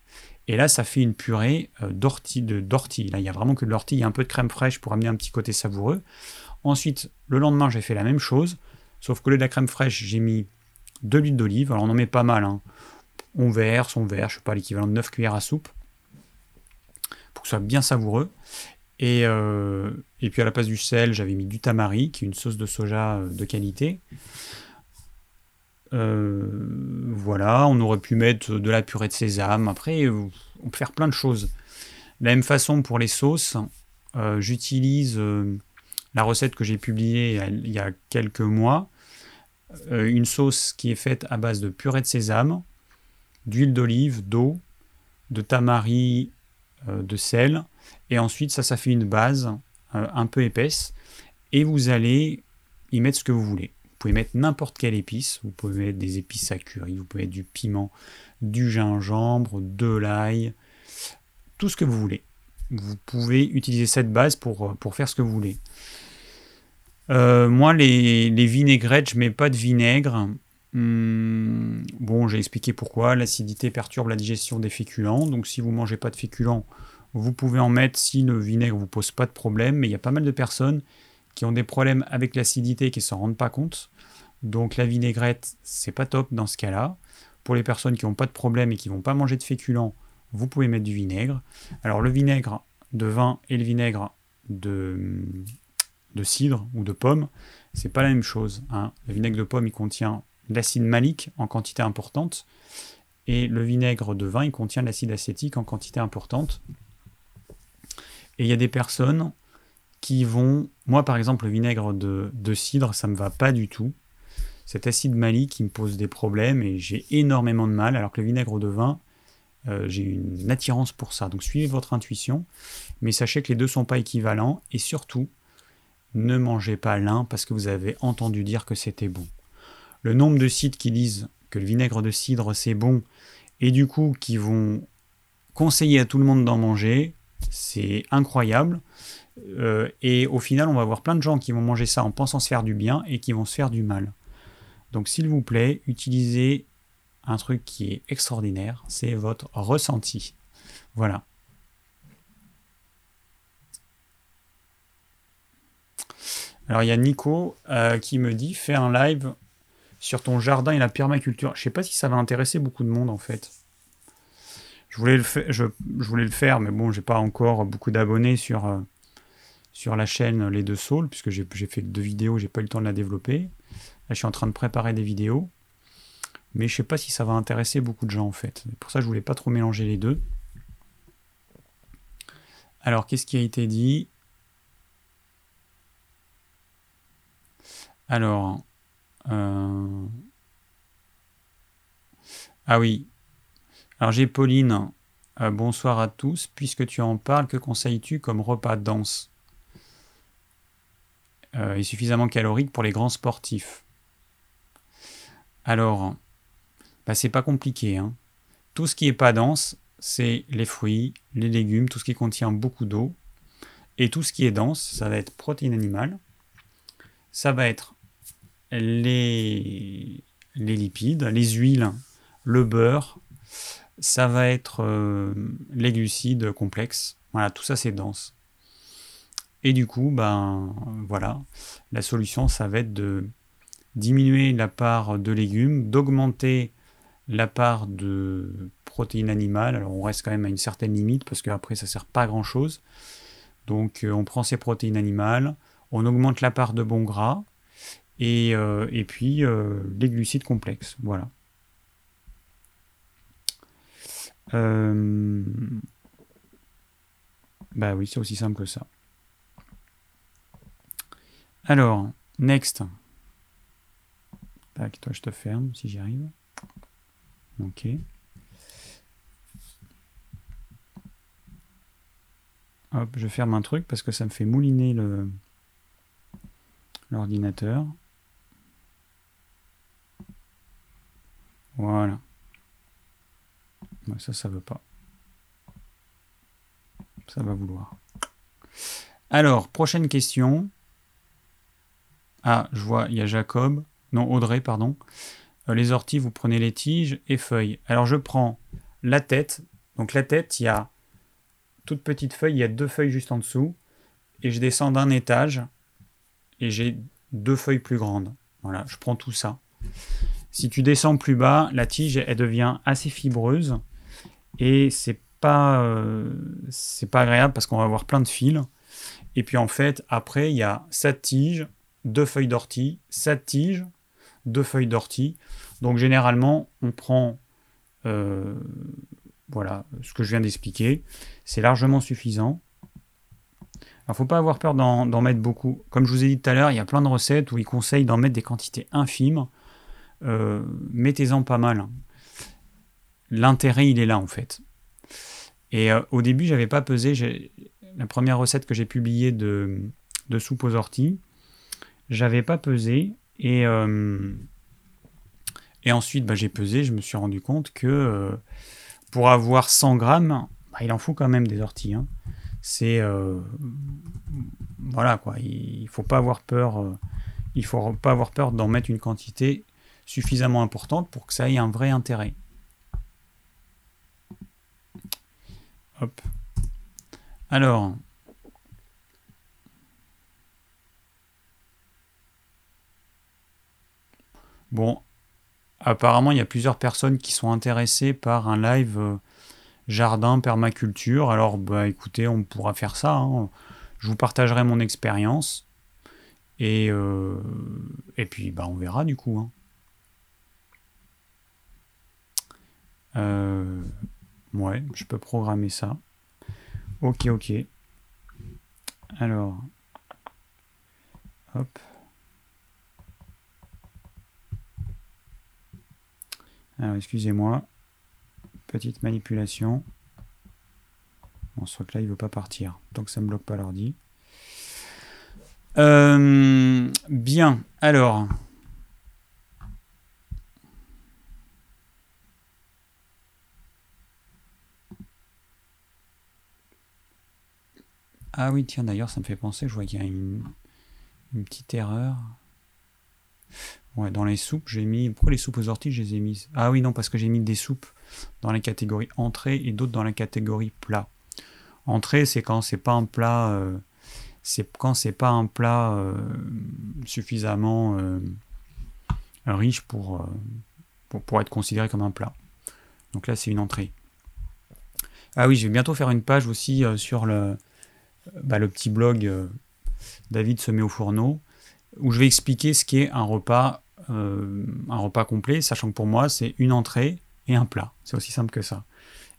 Et là, ça fait une purée euh, d'ortie. Là, il y a vraiment que de l'ortie. Il y a un peu de crème fraîche pour amener un petit côté savoureux. Ensuite, le lendemain, j'ai fait la même chose. Sauf que lieu de la crème fraîche, j'ai mis de l'huile d'olive. Alors, on en met pas mal. Hein. On verse, on verse, je sais pas, l'équivalent de 9 cuillères à soupe. Pour que ce soit bien savoureux. Et, euh, et puis, à la place du sel, j'avais mis du tamari, qui est une sauce de soja euh, de qualité. Euh, voilà, on aurait pu mettre de la purée de sésame. Après, on peut faire plein de choses. De la même façon pour les sauces, j'utilise la recette que j'ai publiée il y a quelques mois. une sauce qui est faite à base de purée de sésame, d'huile d'olive, d'eau, de tamari, de sel. Et ensuite, ça, ça fait une base un peu épaisse. Et vous allez y mettre ce que vous voulez. Vous pouvez mettre n'importe quelle épice. Vous pouvez mettre des épices à curry, vous pouvez mettre du piment, du gingembre, de l'ail, tout ce que vous voulez. Vous pouvez utiliser cette base pour, pour faire ce que vous voulez. Euh, moi, les, vinaigrettes, je mets pas de vinaigre. Hmm, bon, j'ai expliqué pourquoi. L'acidité perturbe la digestion des féculents. Donc, si vous mangez pas de féculents, vous pouvez en mettre si le vinaigre vous pose pas de problème. Mais il y a pas mal de personnes qui ont des problèmes avec l'acidité qui ne s'en rendent pas compte. Donc la vinaigrette, c'est pas top dans ce cas-là. Pour les personnes qui n'ont pas de problème et qui vont pas manger de féculents, vous pouvez mettre du vinaigre. Alors le vinaigre de vin et le vinaigre de, de cidre ou de pomme, c'est pas la même chose. Hein. Le vinaigre de pomme, il contient l'acide malique en quantité importante. Et le vinaigre de vin, il contient l'acide acétique en quantité importante. Et il y a des personnes qui vont. Moi, par exemple, le vinaigre de, cidre, ça me va pas du tout. Cet acide malique qui me pose des problèmes et j'ai énormément de mal, alors que le vinaigre de vin, euh, j'ai une attirance pour ça. Donc suivez votre intuition, mais sachez que les deux sont pas équivalents et surtout, ne mangez pas l'un parce que vous avez entendu dire que c'était bon. Le nombre de sites qui disent que le vinaigre de cidre c'est bon et du coup qui vont conseiller à tout le monde d'en manger, c'est incroyable. Euh, et au final, on va avoir plein de gens qui vont manger ça en pensant se faire du bien et qui vont se faire du mal. Donc s'il vous plaît, utilisez un truc qui est extraordinaire, c'est votre ressenti. Voilà. Alors il y a Nico euh, qui me dit fais un live sur ton jardin et la permaculture. Je sais pas si ça va intéresser beaucoup de monde en fait. Je voulais le, faire, mais bon, j'ai pas encore beaucoup d'abonnés sur, euh, la chaîne Les Deux Saules, puisque j'ai fait deux vidéos, j'ai pas eu le temps de la développer. Là, je suis en train de préparer des vidéos. Mais je sais pas si ça va intéresser beaucoup de gens en fait. Pour ça, je voulais pas trop mélanger les deux. Alors, qu'est-ce qui a été dit? Alors, euh, Ah oui. Alors j'ai Pauline. Euh, bonsoir à tous. Puisque tu en parles, que conseilles-tu comme repas dense euh, et suffisamment calorique pour les grands sportifs Alors, bah, c'est pas compliqué. Hein. Tout ce qui est pas dense, c'est les fruits, les légumes, tout ce qui contient beaucoup d'eau. Et tout ce qui est dense, ça va être protéines animales, ça va être les, lipides, les huiles, le beurre, ça va être euh, les glucides complexes. Voilà, tout ça c'est dense. Et du coup, ben voilà, la solution, ça va être de diminuer la part de légumes, d'augmenter la part de protéines animales. Alors on reste quand même à une certaine limite parce qu'après ça sert pas à grand chose. Donc euh, on prend ces protéines animales, on augmente la part de bons gras et, euh, et puis euh, les glucides complexes. Voilà. Bah oui, c'est aussi simple que ça. Alors, next. Tac, toi je te ferme si j'y arrive. Ok. Hop, je ferme un truc parce que ça me fait mouliner l'ordinateur. Voilà. ça, ça veut pas. Ça va vouloir. Alors, prochaine question. Ah, je vois, il y a Jacob. Non, Audrey, pardon. Euh, les orties, vous prenez les tiges et feuilles. Alors, je prends la tête. Donc, la tête, il y a toute petite feuille, il y a deux feuilles juste en dessous. Et je descends d'un étage et j'ai deux feuilles plus grandes. Voilà, je prends tout ça. Si tu descends plus bas, la tige, elle devient assez fibreuse et c'est pas, euh, c'est pas agréable parce qu'on va avoir plein de fils. Et puis en fait, après, il y a cette tige, deux feuilles d'ortie, cette tige, deux feuilles d'ortie. Donc généralement, on prend euh, voilà, ce que je viens d'expliquer, c'est largement suffisant. Alors, faut pas avoir peur d'en mettre beaucoup. Comme je vous ai dit tout à l'heure, il y a plein de recettes où ils conseillent d'en mettre des quantités infimes. Euh, mettez-en pas mal. L'intérêt, il est là, en fait. Et euh, au début, j'avais pas pesé. La première recette que j'ai publiée de, soupe aux orties, j'avais pas pesé. Et, euh, ensuite, bah, j'ai pesé. Je me suis rendu compte que pour avoir 100 grammes, bah, il en faut quand même des orties. Hein. C'est voilà quoi. Il faut pas avoir peur. Il faut pas avoir peur d'en mettre une quantité suffisamment importante pour que ça ait un vrai intérêt. Hop. Alors. Bon, apparemment, il y a plusieurs personnes qui sont intéressées par un live euh, jardin permaculture. Alors, bah, écoutez, on pourra faire ça. Hein. Je vous partagerai mon expérience. Et, euh, et puis, bah, on verra du coup. Hein. Euh, ouais, je peux programmer ça. Ok, ok. Alors, hop. Alors, excusez-moi. Petite manipulation. Bon, ce truc-là, il ne veut pas partir. Donc, ça ne me bloque pas l'ordi. Euh, bien, alors. Ah oui, tiens, d'ailleurs, ça me fait penser, je vois qu'il y a une, petite erreur. Ouais, dans les soupes, j'ai mis. Pourquoi les soupes aux orties, je les ai mises? Ah oui, non, parce que j'ai mis des soupes dans la catégorie entrée et d'autres dans la catégorie plat. Entrée, c'est quand c'est pas un plat. Euh, c'est quand c'est pas un plat euh, suffisamment euh, riche pour, être considéré comme un plat. Donc là, c'est une entrée. Ah oui, je vais bientôt faire une page aussi sur le, bah, le petit blog David se met au fourneau où je vais expliquer ce qu'est un repas, euh, un repas complet, sachant que pour moi, c'est une entrée et un plat. C'est aussi simple que ça.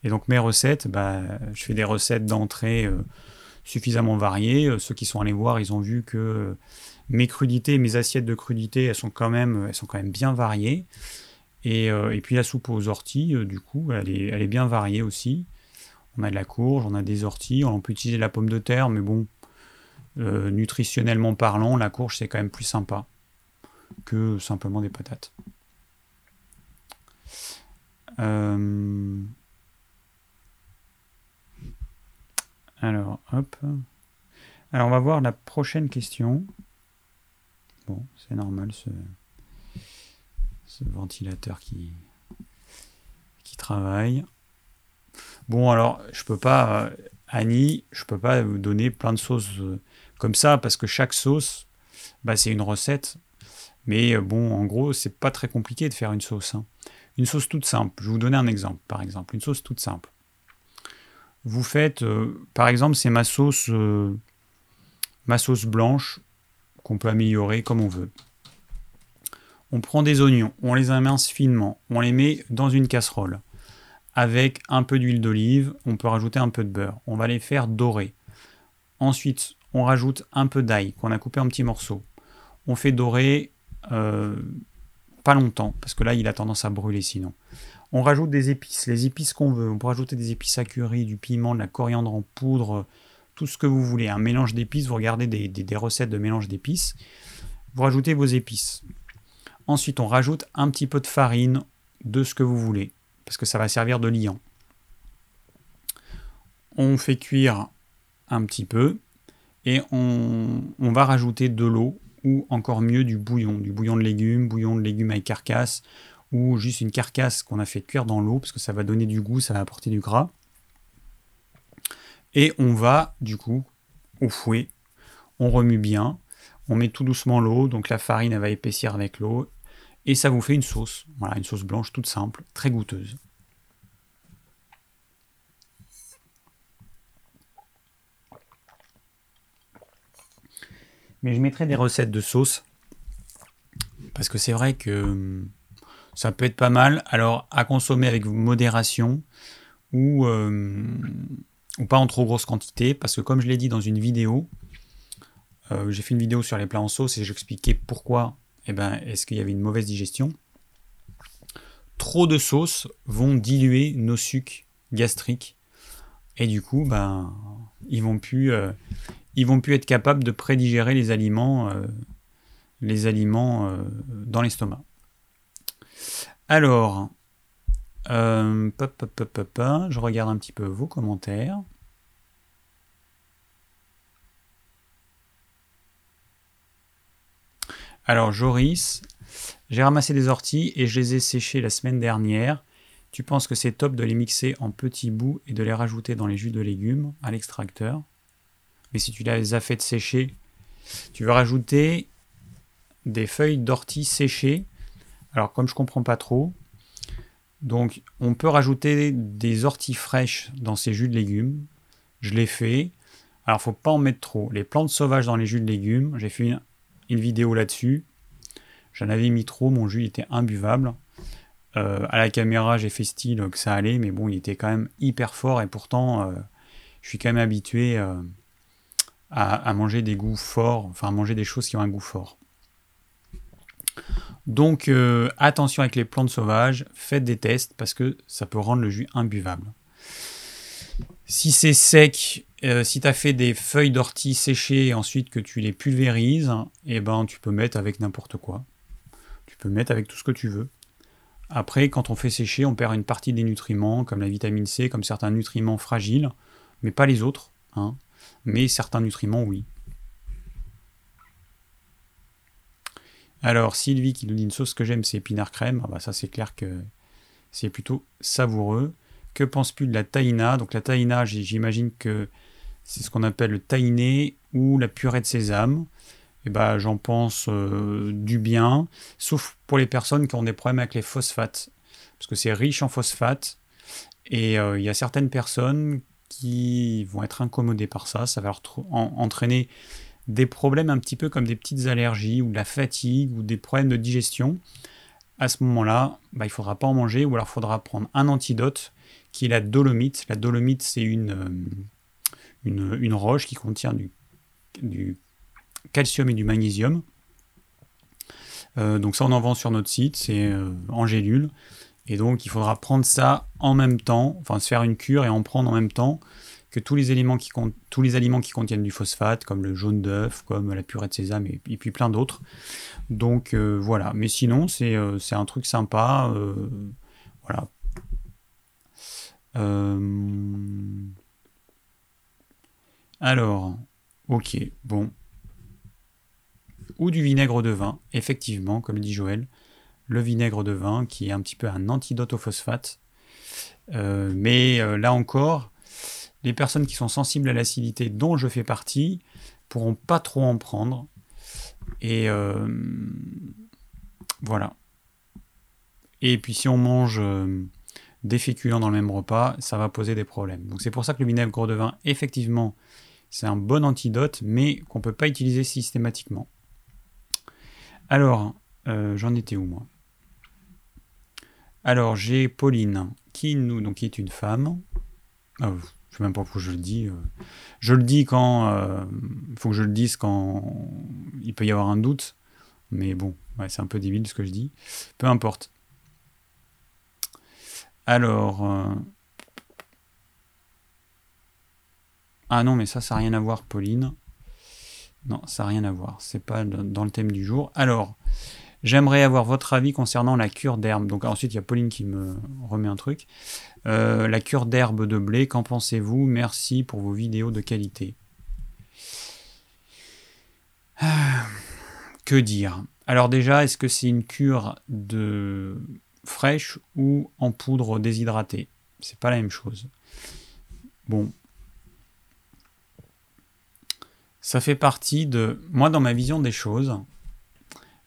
Et donc mes recettes, bah, je fais des recettes d'entrée euh, suffisamment variées. Euh, ceux qui sont allés voir, ils ont vu que mes crudités, mes assiettes de crudités, elles sont quand même, bien variées. Et, puis la soupe aux orties, du coup, elle est bien variée aussi. On a de la courge, on a des orties, on peut utiliser la pomme de terre, mais bon, nutritionnellement parlant, la courge c'est quand même plus sympa que simplement des patates. Euh, alors, hop. Alors, on va voir la prochaine question. Bon, c'est normal ce, ventilateur qui travaille. Bon, alors, je peux pas, euh, Annie, je peux pas vous donner plein de sauces euh, comme ça parce que chaque sauce, bah, c'est une recette. Mais bon, en gros, c'est pas très compliqué de faire une sauce. Hein. Une sauce toute simple. Je vais vous donner un exemple, par exemple. Une sauce toute simple. Vous faites, euh, par exemple, c'est ma sauce, euh, ma sauce blanche qu'on peut améliorer comme on veut. On prend des oignons, on les amince finement, on les met dans une casserole avec un peu d'huile d'olive, on peut rajouter un peu de beurre. On va les faire dorer. Ensuite, on rajoute un peu d'ail qu'on a coupé en petits morceaux. On fait dorer euh, pas longtemps, parce que là, il a tendance à brûler sinon. On rajoute des épices, les épices qu'on veut. On peut rajouter des épices à curry, du piment, de la coriandre en poudre, tout ce que vous voulez. Un mélange d'épices, vous regardez des, recettes de mélange d'épices. Vous rajoutez vos épices. Ensuite, on rajoute un petit peu de farine de ce que vous voulez, parce que ça va servir de liant. On fait cuire un petit peu et on va rajouter de l'eau ou encore mieux du bouillon, du bouillon de légumes, bouillon de légumes avec carcasse, ou juste une carcasse qu'on a fait cuire dans l'eau, parce que ça va donner du goût, ça va apporter du gras. Et on va, du coup, au fouet, on remue bien, on met tout doucement l'eau, donc la farine va épaissir avec l'eau, et ça vous fait une sauce. Voilà, une sauce blanche toute simple, très goûteuse. Mais je mettrai des recettes de sauce. Parce que c'est vrai que hum, ça peut être pas mal. Alors à consommer avec modération ou, hum, ou pas en trop grosse quantité. Parce que comme je l'ai dit dans une vidéo, euh, j'ai fait une vidéo sur les plats en sauce et j'expliquais pourquoi eh ben, est-ce qu'il y avait une mauvaise digestion? Trop de sauce vont diluer nos sucs gastriques. Et du coup, ben, ils vont plus, euh, ils vont plus être capables de prédigérer les aliments, euh, les aliments euh, dans l'estomac. Alors, je regarde un petit peu vos commentaires. Alors, Joris, j'ai ramassé des orties et je les ai séchées la semaine dernière. Tu penses que c'est top de les mixer en petits bouts et de les rajouter dans les jus de légumes à l'extracteur? Mais si tu les as fait sécher, tu veux rajouter des feuilles d'ortie séchées? Alors comme je comprends pas trop, donc on peut rajouter des orties fraîches dans ces jus de légumes. Je l'ai fait. Alors faut pas en mettre trop. Les plantes sauvages dans les jus de légumes, j'ai fait une, vidéo là-dessus. J'en avais mis trop, mon jus était imbuvable. Euh, à la caméra, j'ai fait style que ça allait, mais bon, il était quand même hyper fort et pourtant, euh, je suis quand même habitué euh, à, manger des goûts forts, enfin à manger des choses qui ont un goût fort. Donc attention avec les plantes sauvages, faites des tests parce que ça peut rendre le jus imbuvable. Si c'est sec, euh, si tu as fait des feuilles d'ortie séchées et ensuite que tu les pulvérises, eh ben tu peux mettre avec n'importe quoi. Tu peux mettre avec tout ce que tu veux. Après, quand on fait sécher, on perd une partie des nutriments, comme la vitamine C, comme certains nutriments fragiles, mais pas les autres. Hein mais certains nutriments, oui. Alors, Sylvie qui nous dit une sauce que j'aime, c'est épinard crème. Ah bah ça, c'est clair que c'est plutôt savoureux. Que penses-tu de la taïna? Donc, la taïna, j'imagine que c'est ce qu'on appelle le taïné ou la purée de sésame. Et eh bah, j'en pense euh, du bien, sauf pour les personnes qui ont des problèmes avec les phosphates, parce que c'est riche en phosphates. Et euh, il y a certaines personnes qui vont être incommodés par ça. Ça va entraîner des problèmes un petit peu comme des petites allergies ou de la fatigue ou des problèmes de digestion. À ce moment-là, bah, il ne faudra pas en manger ou alors il faudra prendre un antidote qui est la dolomite. La dolomite, c'est une, euh, une, roche qui contient du, du calcium et du magnésium. donc ça, on en vend sur notre site, c'est en gélule. Et donc, il faudra prendre ça en même temps, enfin se faire une cure et en prendre en même temps que tous les, éléments qui tous les aliments qui contiennent du phosphate, comme le jaune d'œuf, comme la purée de sésame et, puis plein d'autres. Donc euh, voilà, mais sinon c'est euh, un truc sympa. Euh, voilà. Alors, ok, bon. Ou du vinaigre de vin, effectivement, comme dit Joël. Le vinaigre de vin qui est un petit peu un antidote au phosphate. mais là encore, les personnes qui sont sensibles à l'acidité, dont je fais partie, pourront pas trop en prendre. Et euh, voilà. Et puis si on mange euh, des féculents dans le même repas, ça va poser des problèmes. Donc c'est pour ça que le vinaigre de vin, effectivement, c'est un bon antidote, mais qu'on ne peut pas utiliser systématiquement. Alors, euh, j'en étais où moi? Alors j'ai Pauline, qui nous, donc qui est une femme. Ah, je sais même pas pourquoi je le dis. Euh. Je le dis quand. Il euh, faut que je le dise quand il peut y avoir un doute. Mais bon, c'est un peu débile ce que je dis. Peu importe. Alors. Euh, ah non, mais ça, ça n'a rien à voir, Pauline. Non, ça n'a rien à voir. C'est pas dans le thème du jour. Alors, j'aimerais avoir votre avis concernant la cure d'herbe. Donc ensuite, il y a Pauline qui me remet un truc. Euh, la cure d'herbe de blé, qu'en pensez-vous? Merci pour vos vidéos de qualité. Ah, que dire? Alors déjà, est-ce que c'est une cure de fraîche ou en poudre déshydratée? C'est pas la même chose. Bon. Ça fait partie de... Moi, dans ma vision des choses,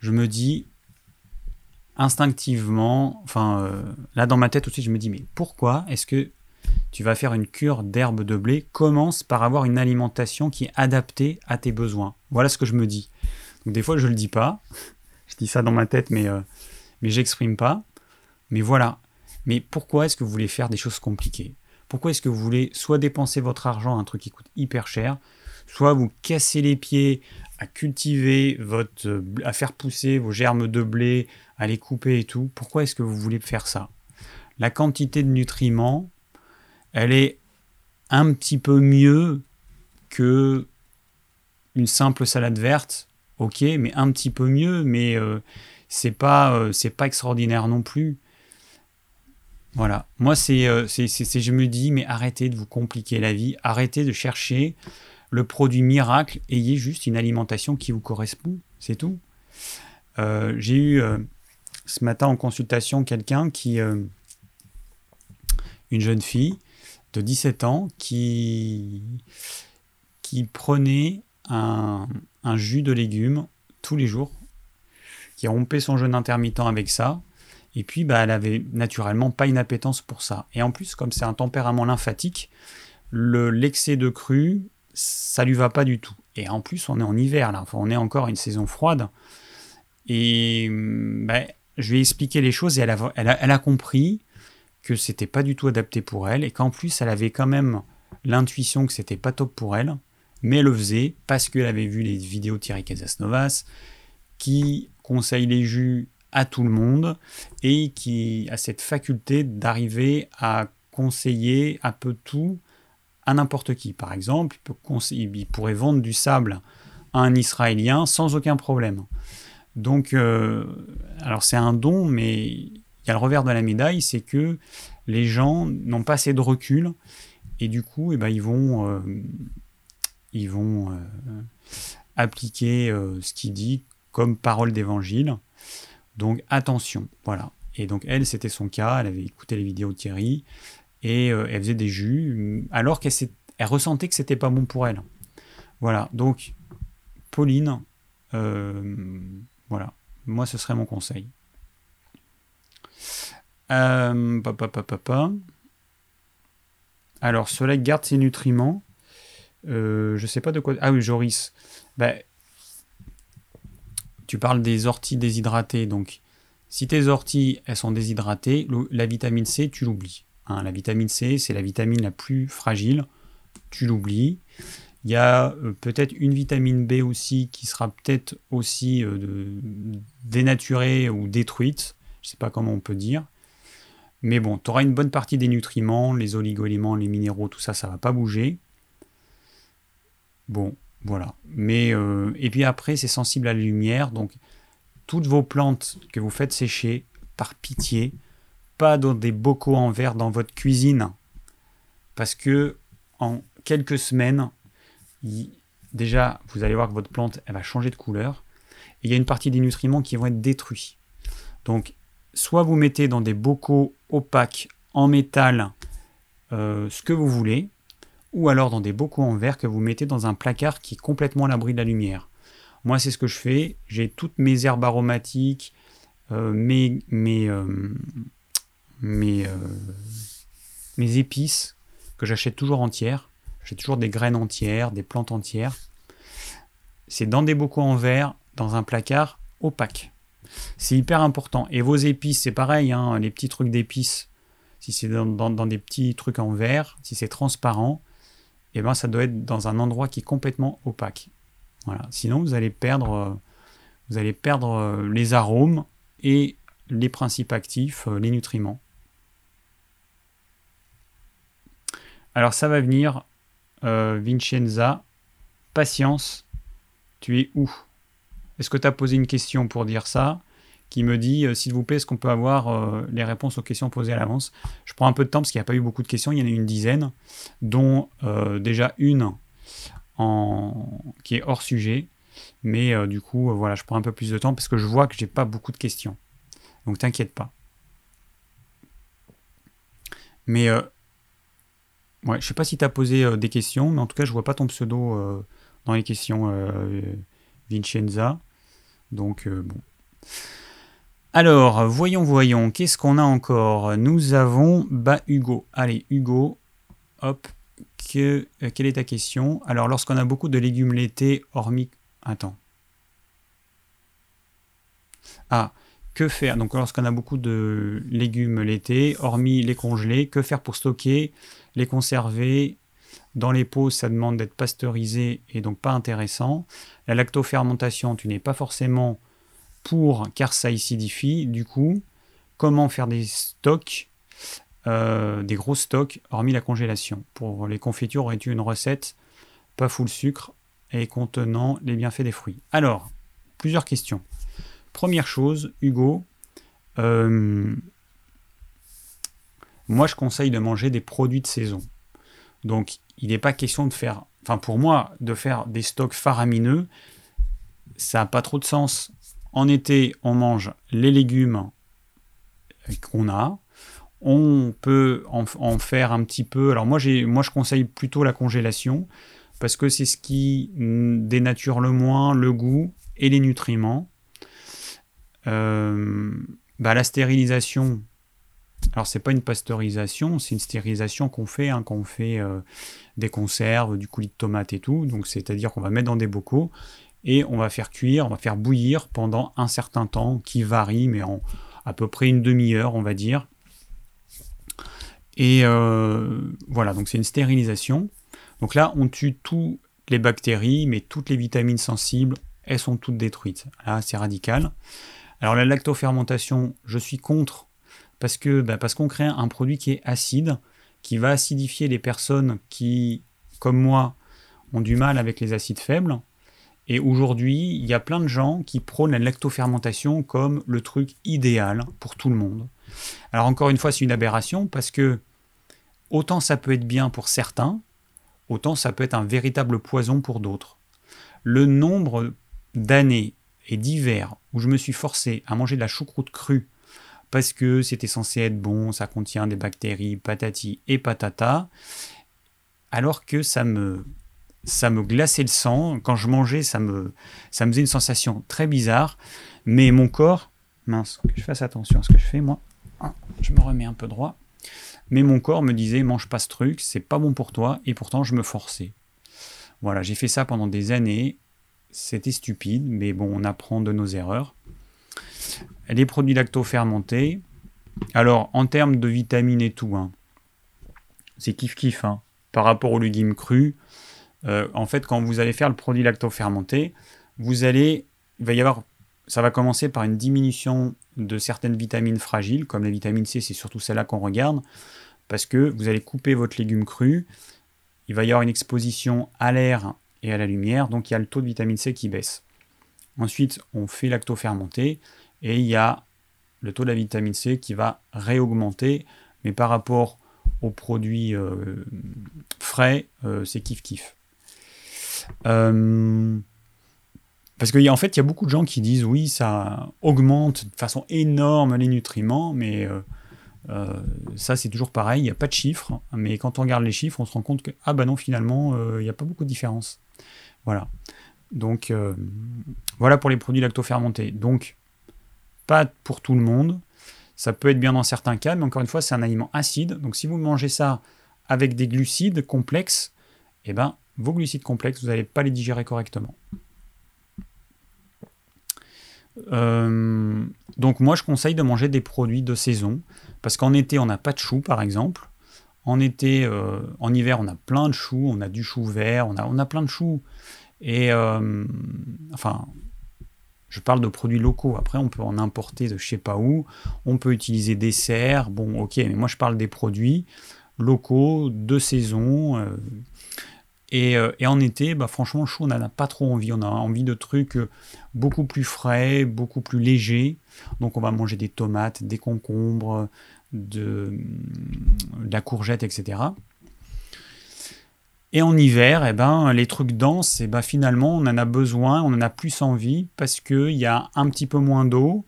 je me dis, instinctivement, enfin euh, là dans ma tête aussi, je me dis mais pourquoi est-ce que tu vas faire une cure d'herbe de blé? Commence par avoir une alimentation qui est adaptée à tes besoins. Voilà ce que je me dis. Donc des fois je le dis pas, [laughs] je dis ça dans ma tête mais euh, mais j'exprime pas. Mais voilà. Mais pourquoi est-ce que vous voulez faire des choses compliquées? Pourquoi est-ce que vous voulez soit dépenser votre argent à un truc qui coûte hyper cher, soit vous casser les pieds à cultiver votre, à faire pousser vos germes de blé, à les couper et tout. Pourquoi est-ce que vous voulez faire ça? La quantité de nutriments, elle est un petit peu mieux que une simple salade verte. Ok, mais un petit peu mieux, mais euh, c'est pas euh, c'est pas extraordinaire non plus. Voilà. Moi, euh, c'est, c'est, je me dis, mais arrêtez de vous compliquer la vie, arrêtez de chercher le produit miracle, ayez juste une alimentation qui vous correspond, c'est tout. j'ai eu ce matin en consultation quelqu'un qui. Euh, une jeune fille de 17 ans qui, prenait un, jus de légumes tous les jours, qui rompé son jeûne intermittent avec ça. Et puis, bah, elle avait naturellement pas une appétence pour ça. Et en plus, comme c'est un tempérament lymphatique, l'excès de cru, ça lui va pas du tout. Et en plus, on est en hiver là, on est encore une saison froide. Et bah, je lui ai expliqué les choses et elle a, elle a, compris que c'était pas du tout adapté pour elle et qu'en plus elle avait quand même l'intuition que c'était pas top pour elle, mais elle le faisait parce qu'elle avait vu les vidéos de Thierry Casasnovas qui conseille les jus à tout le monde et qui a cette faculté d'arriver à conseiller un peu tout à n'importe qui. Par exemple, il, pourrait vendre du sable à un Israélien sans aucun problème. Donc, euh, alors c'est un don, mais il y a le revers de la médaille, c'est que les gens n'ont pas assez de recul et du coup, eh ben, ils vont, euh, ils vont euh, appliquer ce qu'il dit comme parole d'évangile. Donc attention, voilà. Et donc elle, c'était son cas, elle avait écouté les vidéos de Thierry et elle faisait des jus alors qu'elle elle ressentait que c'était pas bon pour elle. Voilà. Donc Pauline, voilà, moi ce serait mon conseil. Euh, Alors, cela garde ses nutriments. Euh, je sais pas de quoi. Ah oui, Joris. Ben, tu parles des orties déshydratées. Donc, si tes orties elles sont déshydratées, la vitamine C, tu l'oublies. Hein. la vitamine C, c'est la vitamine la plus fragile. Tu l'oublies. Il y a euh, peut-être une vitamine B aussi qui sera peut-être aussi euh, dénaturée ou détruite. Je ne sais pas comment on peut dire. Mais bon, tu auras une bonne partie des nutriments, les oligo-éléments, les minéraux, tout ça, ça va pas bouger. Bon, voilà. Mais euh, et puis après, c'est sensible à la lumière, donc toutes vos plantes que vous faites sécher, par pitié, dans des bocaux en verre dans votre cuisine, parce que en quelques semaines, déjà, vous allez voir que votre plante, elle va changer de couleur. Et il y a une partie des nutriments qui vont être détruits. Donc, soit vous mettez dans des bocaux opaques en métal euh, ce que vous voulez, ou alors dans des bocaux en verre que vous mettez dans un placard qui est complètement à l'abri de la lumière. Moi, c'est ce que je fais. J'ai toutes mes herbes aromatiques, euh, euh, mes, mes épices que j'achète toujours entières. J'ai toujours des graines entières, des plantes entières. C'est dans des bocaux en verre, dans un placard opaque. C'est hyper important. Et vos épices, c'est pareil, hein, les petits trucs d'épices, si c'est dans, des petits trucs en verre, si c'est transparent, eh ben, ça doit être dans un endroit qui est complètement opaque. Sinon, vous allez perdre, euh, vous allez perdre euh, les arômes et les principes actifs, euh, les nutriments. Alors ça va venir euh, Vincenza, patience, tu es où? Est-ce que tu as posé une question pour dire ça? Qui me dit, euh, s'il vous plaît, est-ce qu'on peut avoir euh, les réponses aux questions posées à l'avance? Je prends un peu de temps parce qu'il n'y a pas eu beaucoup de questions, il y en a une dizaine, dont déjà une qui est hors sujet. Mais du coup, voilà, je prends un peu plus de temps parce que je vois que j'ai pas beaucoup de questions. Donc t'inquiète pas. Mais Ouais, je sais pas si tu as posé euh, des questions, mais en tout cas, je vois pas ton pseudo euh, dans les questions euh, Vincenza. Donc, bon. Alors, voyons, voyons, qu'est-ce qu'on a encore? Nous avons bah, Hugo. Allez, Hugo, hop, que, quelle est ta question? Alors, lorsqu'on a beaucoup de légumes laités, hormis. Attends. Ah, que faire? Donc, lorsqu'on a beaucoup de légumes laités, hormis les congelés, que faire pour stocker? Les conserver. Dans les pots, ça demande d'être pasteurisé et donc pas intéressant. La lactofermentation, tu n'es pas forcément pour car ça acidifie. Du coup, comment faire des stocks, euh, des gros stocks, hormis la congélation? Pour les confitures, aurais-tu une recette pas full sucre et contenant les bienfaits des fruits? Alors, plusieurs questions. Première chose, Hugo, euh, moi je conseille de manger des produits de saison. Donc il n'est pas question de faire, enfin pour moi, de faire des stocks faramineux, ça n'a pas trop de sens. En été, on mange les légumes qu'on a. On peut en, faire un petit peu. Alors moi, moi, je conseille plutôt la congélation parce que c'est ce qui dénature le moins le goût et les nutriments. Euh, bah, la stérilisation, alors c'est pas une pasteurisation, c'est une stérilisation qu'on fait, hein, quand on fait euh, des conserves, du coulis de tomate et tout. Donc c'est-à-dire qu'on va mettre dans des bocaux et on va faire cuire, on va faire bouillir pendant un certain temps qui varie, mais en à peu près une demi-heure, on va dire. Et euh, voilà, donc c'est une stérilisation. Donc là, on tue toutes les bactéries, mais toutes les vitamines sensibles, elles sont toutes détruites. Là, c'est radical. Alors la lactofermentation, je suis contre parce que bah, parce qu'on crée un produit qui est acide, qui va acidifier les personnes qui, comme moi, ont du mal avec les acides faibles. Et aujourd'hui, il y a plein de gens qui prônent la lactofermentation comme le truc idéal pour tout le monde. Alors encore une fois, c'est une aberration parce que autant ça peut être bien pour certains, autant ça peut être un véritable poison pour d'autres. Le nombre d'années et d'hivers où je me suis forcé à manger de la choucroute crue parce que c'était censé être bon, ça contient des bactéries, patati et patata, alors que ça me, ça me glaçait le sang. Quand je mangeais, ça me, ça me faisait une sensation très bizarre, mais mon corps, mince, que je fasse attention à ce que je fais, moi, ah, je me remets un peu droit, mais mon corps me disait, mange pas ce truc, c'est pas bon pour toi, et pourtant je me forçais. Voilà, j'ai fait ça pendant des années, c'était stupide, mais bon, on apprend de nos erreurs les produits lacto-fermentés. Alors, en termes de vitamines et tout, hein, c'est kiff-kiff. Hein. Par rapport aux légumes crus, Euh, en fait, quand vous allez faire le produit lacto-fermenté, vous allez, il va y avoir, ça va commencer par une diminution de certaines vitamines fragiles, comme la vitamine C, c'est surtout celle-là qu'on regarde, parce que vous allez couper votre légume cru, il va y avoir une exposition à l'air et à la lumière, donc il y a le taux de vitamine C qui baisse. Ensuite, on fait lacto-fermenté, et il y a le taux de la vitamine C qui va réaugmenter, mais par rapport aux produits euh, frais, euh, c'est kiff-kiff. Euh, parce qu'en en fait, il y a beaucoup de gens qui disent oui, ça augmente de façon énorme les nutriments, mais ça c'est toujours pareil, il n'y a pas de chiffres, mais quand on regarde les chiffres, on se rend compte que ah bah non, finalement, il n'y a pas beaucoup de différence. Voilà. Donc voilà pour les produits lacto-fermentés. Donc pas pour tout le monde. Ça peut être bien dans certains cas, mais encore une fois, c'est un aliment acide. Donc si vous mangez ça avec des glucides complexes, eh ben, vos glucides complexes, vous n'allez pas les digérer correctement. Euh, donc moi, je conseille de manger des produits de saison, parce qu'en été, on n'a pas de choux, par exemple. En été, euh, en hiver, on a plein de choux, on a du chou vert, on a, plein de choux. Et euh, enfin, je parle de produits locaux. Après, on peut en importer de je sais pas où. On peut utiliser des serres. Bon, ok, mais moi je parle des produits locaux, de saison. Euh, euh, et, en été, bah, franchement, chaud, on n'en a pas trop envie. On a envie de trucs euh, beaucoup plus frais, beaucoup plus légers. Donc on va manger des tomates, des concombres, de la courgette, etc. Et en hiver, eh ben, les trucs denses, eh ben, finalement, on en a besoin, on en a plus envie parce qu'il y a un petit peu moins d'eau.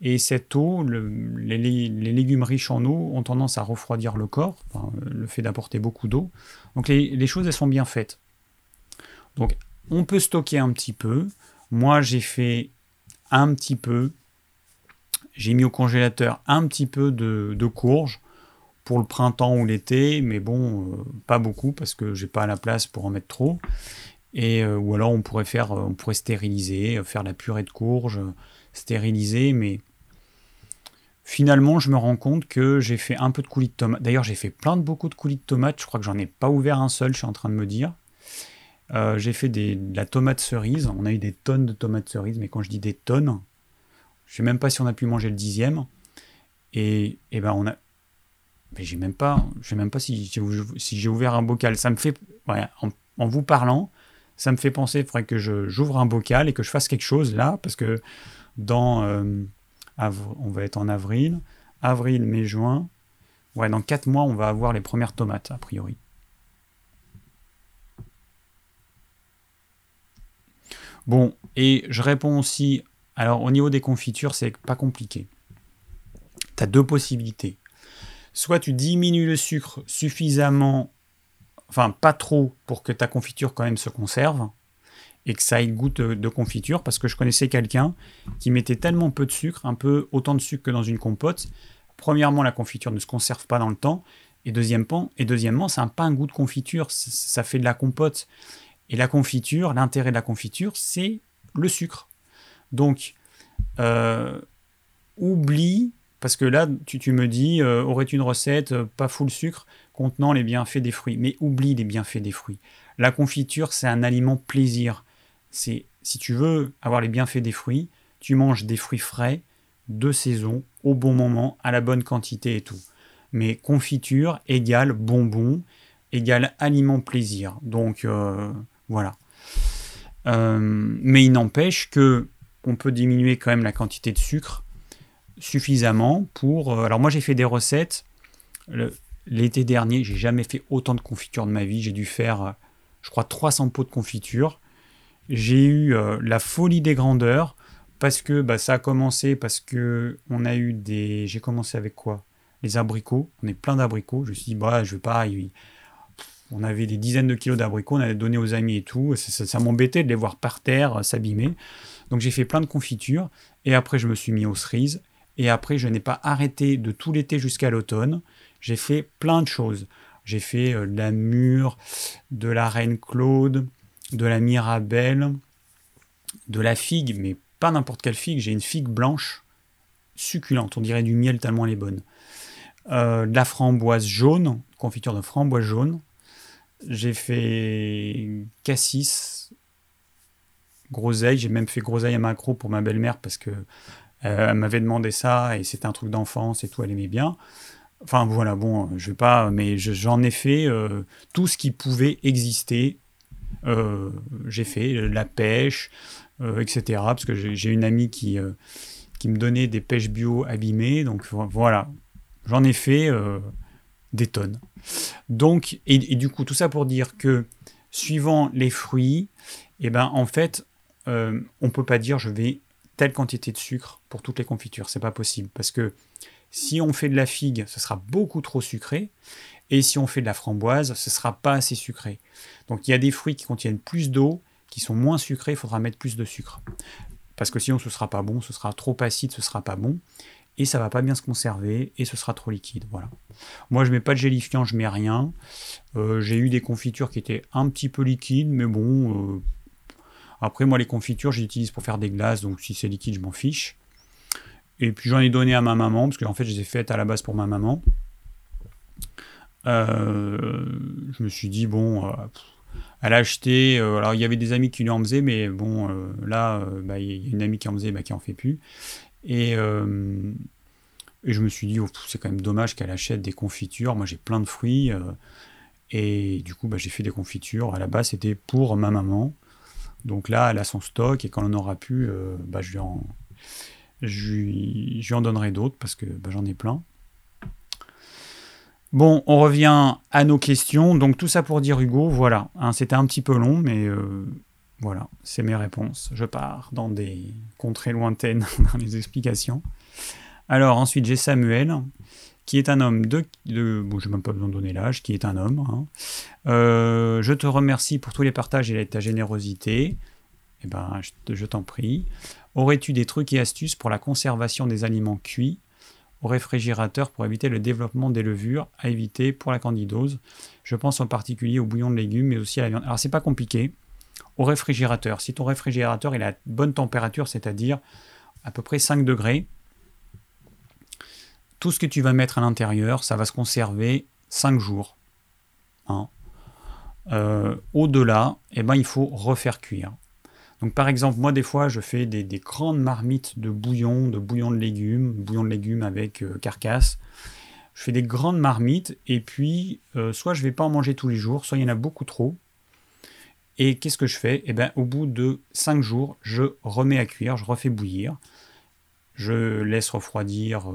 Et cette eau, les, légumes riches en eau ont tendance à refroidir le corps, le fait d'apporter beaucoup d'eau. Donc les, choses, elles sont bien faites. Donc on peut stocker un petit peu. Moi, j'ai fait un petit peu. J'ai mis au congélateur un petit peu de, de courge pour le printemps ou l'été, mais bon, euh, pas beaucoup parce que j'ai pas la place pour en mettre trop. Et, euh, ou alors on pourrait faire, on pourrait stériliser, faire la purée de courge, stériliser, mais finalement je me rends compte que j'ai fait un peu de coulis de tomates. D'ailleurs j'ai fait plein de beaucoup de coulis de tomates, je crois que j'en ai pas ouvert un seul, je suis en train de me dire. Euh, j'ai fait des, de la tomate cerise, on a eu des tonnes de tomates cerises, mais quand je dis des tonnes, je sais même pas si on a pu manger le dixième. Et, et ben on a, mais j'ai même pas, sais même pas si, si j'ai ouvert un bocal. Ça me fait, en, vous parlant, ça me fait penser, il faudrait que j'ouvre un bocal et que je fasse quelque chose là, parce que dans, euh, on va être en avril, avril, mai, juin, ouais, dans 4 mois, on va avoir les premières tomates, a priori. Bon, et je réponds aussi, alors au niveau des confitures, c'est pas compliqué. Tu as deux possibilités soit tu diminues le sucre suffisamment, enfin pas trop pour que ta confiture quand même se conserve et que ça ait goût de, confiture, parce que je connaissais quelqu'un qui mettait tellement peu de sucre, un peu autant de sucre que dans une compote. Premièrement, la confiture ne se conserve pas dans le temps, et, deuxièmement, et deuxièmement, ça n'a pas un goût de confiture, ça fait de la compote. Et la confiture, l'intérêt de la confiture, c'est le sucre. Donc, euh, oublie parce que là, tu, me dis, euh, aurais-tu une recette euh, pas full sucre contenant les bienfaits des fruits Mais oublie les bienfaits des fruits. La confiture, c'est un aliment plaisir. C'est si tu veux avoir les bienfaits des fruits, tu manges des fruits frais, de saison, au bon moment, à la bonne quantité et tout. Mais confiture égale bonbon, égale aliment plaisir. Donc euh, voilà. mais il n'empêche que on peut diminuer quand même la quantité de sucre suffisamment pour. Euh, alors moi j'ai fait des recettes. L'été dernier, j'ai jamais fait autant de confiture de ma vie. J'ai dû faire, euh, je crois, 300 pots de confiture. J'ai eu euh, la folie des grandeurs parce que bah, ça a commencé parce que on a eu des. J'ai commencé avec quoi? Les abricots. On est plein d'abricots. Je me suis dit bah je vais pas. On avait des dizaines de kilos d'abricots, on avait donné aux amis et tout. Ça, ça m'embêtait de les voir par terre s'abîmer. Donc j'ai fait plein de confitures. Et après, je me suis mis aux cerises. Et après, je n'ai pas arrêté de tout l'été jusqu'à l'automne. J'ai fait plein de choses. J'ai fait euh, de la mûre, de la reine Claude, de la mirabelle, de la figue, mais pas n'importe quelle figue. J'ai une figue blanche, succulente. On dirait du miel tellement elle est bonne. Euh, de la framboise jaune, confiture de framboise jaune. j'ai fait cassis, groseille. J'ai même fait groseille à macro pour ma belle-mère parce que elle m'avait demandé ça et c'était un truc d'enfance et tout, elle aimait bien. Enfin voilà, bon, je vais pas, mais j'en ai fait euh, tout ce qui pouvait exister. Euh, j'ai fait la pêche, etc. Parce que j'ai une amie qui, qui me donnait des pêches bio abîmées. Donc voilà, j'en ai fait des tonnes. Donc, et, du coup, tout ça pour dire que suivant les fruits, et eh ben en fait, on peut pas dire je vais telle quantité de sucre pour toutes les confitures. C'est pas possible parce que si on fait de la figue, ce sera beaucoup trop sucré. Et si on fait de la framboise, ce sera pas assez sucré. Donc il y a des fruits qui contiennent plus d'eau, qui sont moins sucrés, il faudra mettre plus de sucre. Parce que sinon ce sera pas bon, ce sera trop acide, ce sera pas bon. Et ça va pas bien se conserver et ce sera trop liquide. Voilà. Moi je mets pas de gélifiant, je mets rien. Euh, j'ai eu des confitures qui étaient un petit peu liquides, mais bon, euh, après, moi, les confitures, j'utilise pour faire des glaces, donc si c'est liquide, je m'en fiche. Et puis j'en ai donné à ma maman, parce qu'en fait, je les ai faites à la base pour ma maman. Euh, je me suis dit, bon, euh, elle a acheté. Euh, alors, il y avait des amis qui lui en faisaient, mais bon, là, bah, il y a une amie qui en faisait, bah, qui en fait plus. Et, je me suis dit, oh, c'est quand même dommage qu'elle achète des confitures. Moi, j'ai plein de fruits. et du coup, bah, j'ai fait des confitures. À la base, c'était pour ma maman. Donc là, elle a son stock et quand on aura pu, euh, bah, je, lui en, en donnerai d'autres parce que bah, j'en ai plein. Bon, on revient à nos questions. Donc tout ça pour dire Hugo, voilà, hein, c'était un petit peu long, mais euh, voilà, c'est mes réponses. Je pars dans des contrées lointaines [laughs] dans les explications. Alors ensuite j'ai Samuel qui est un homme de... bon, je n'ai même pas besoin de donner l'âge, qui est un homme. Hein. Euh, je te remercie pour tous les partages et ta générosité. Eh ben, je, t'en prie. Aurais-tu des trucs et astuces pour la conservation des aliments cuits au réfrigérateur pour éviter le développement des levures à éviter pour la candidose? Je pense en particulier au bouillon de légumes, mais aussi à la viande. Alors, c'est pas compliqué. Au réfrigérateur, si ton réfrigérateur est à bonne température, c'est-à-dire à peu près 5 degrés, tout ce que tu vas mettre à l'intérieur, ça va se conserver 5 jours. Hein. Euh, au-delà, eh ben, il faut refaire cuire. Donc par exemple, moi des fois, je fais des, grandes marmites de bouillon, de bouillon de légumes, bouillon de légumes avec euh, carcasse. Je fais des grandes marmites et puis euh, soit je vais pas en manger tous les jours, soit il y en a beaucoup trop. Et qu'est-ce que je fais? Eh ben, au bout de 5 jours, je remets à cuire, je refais bouillir. Je laisse refroidir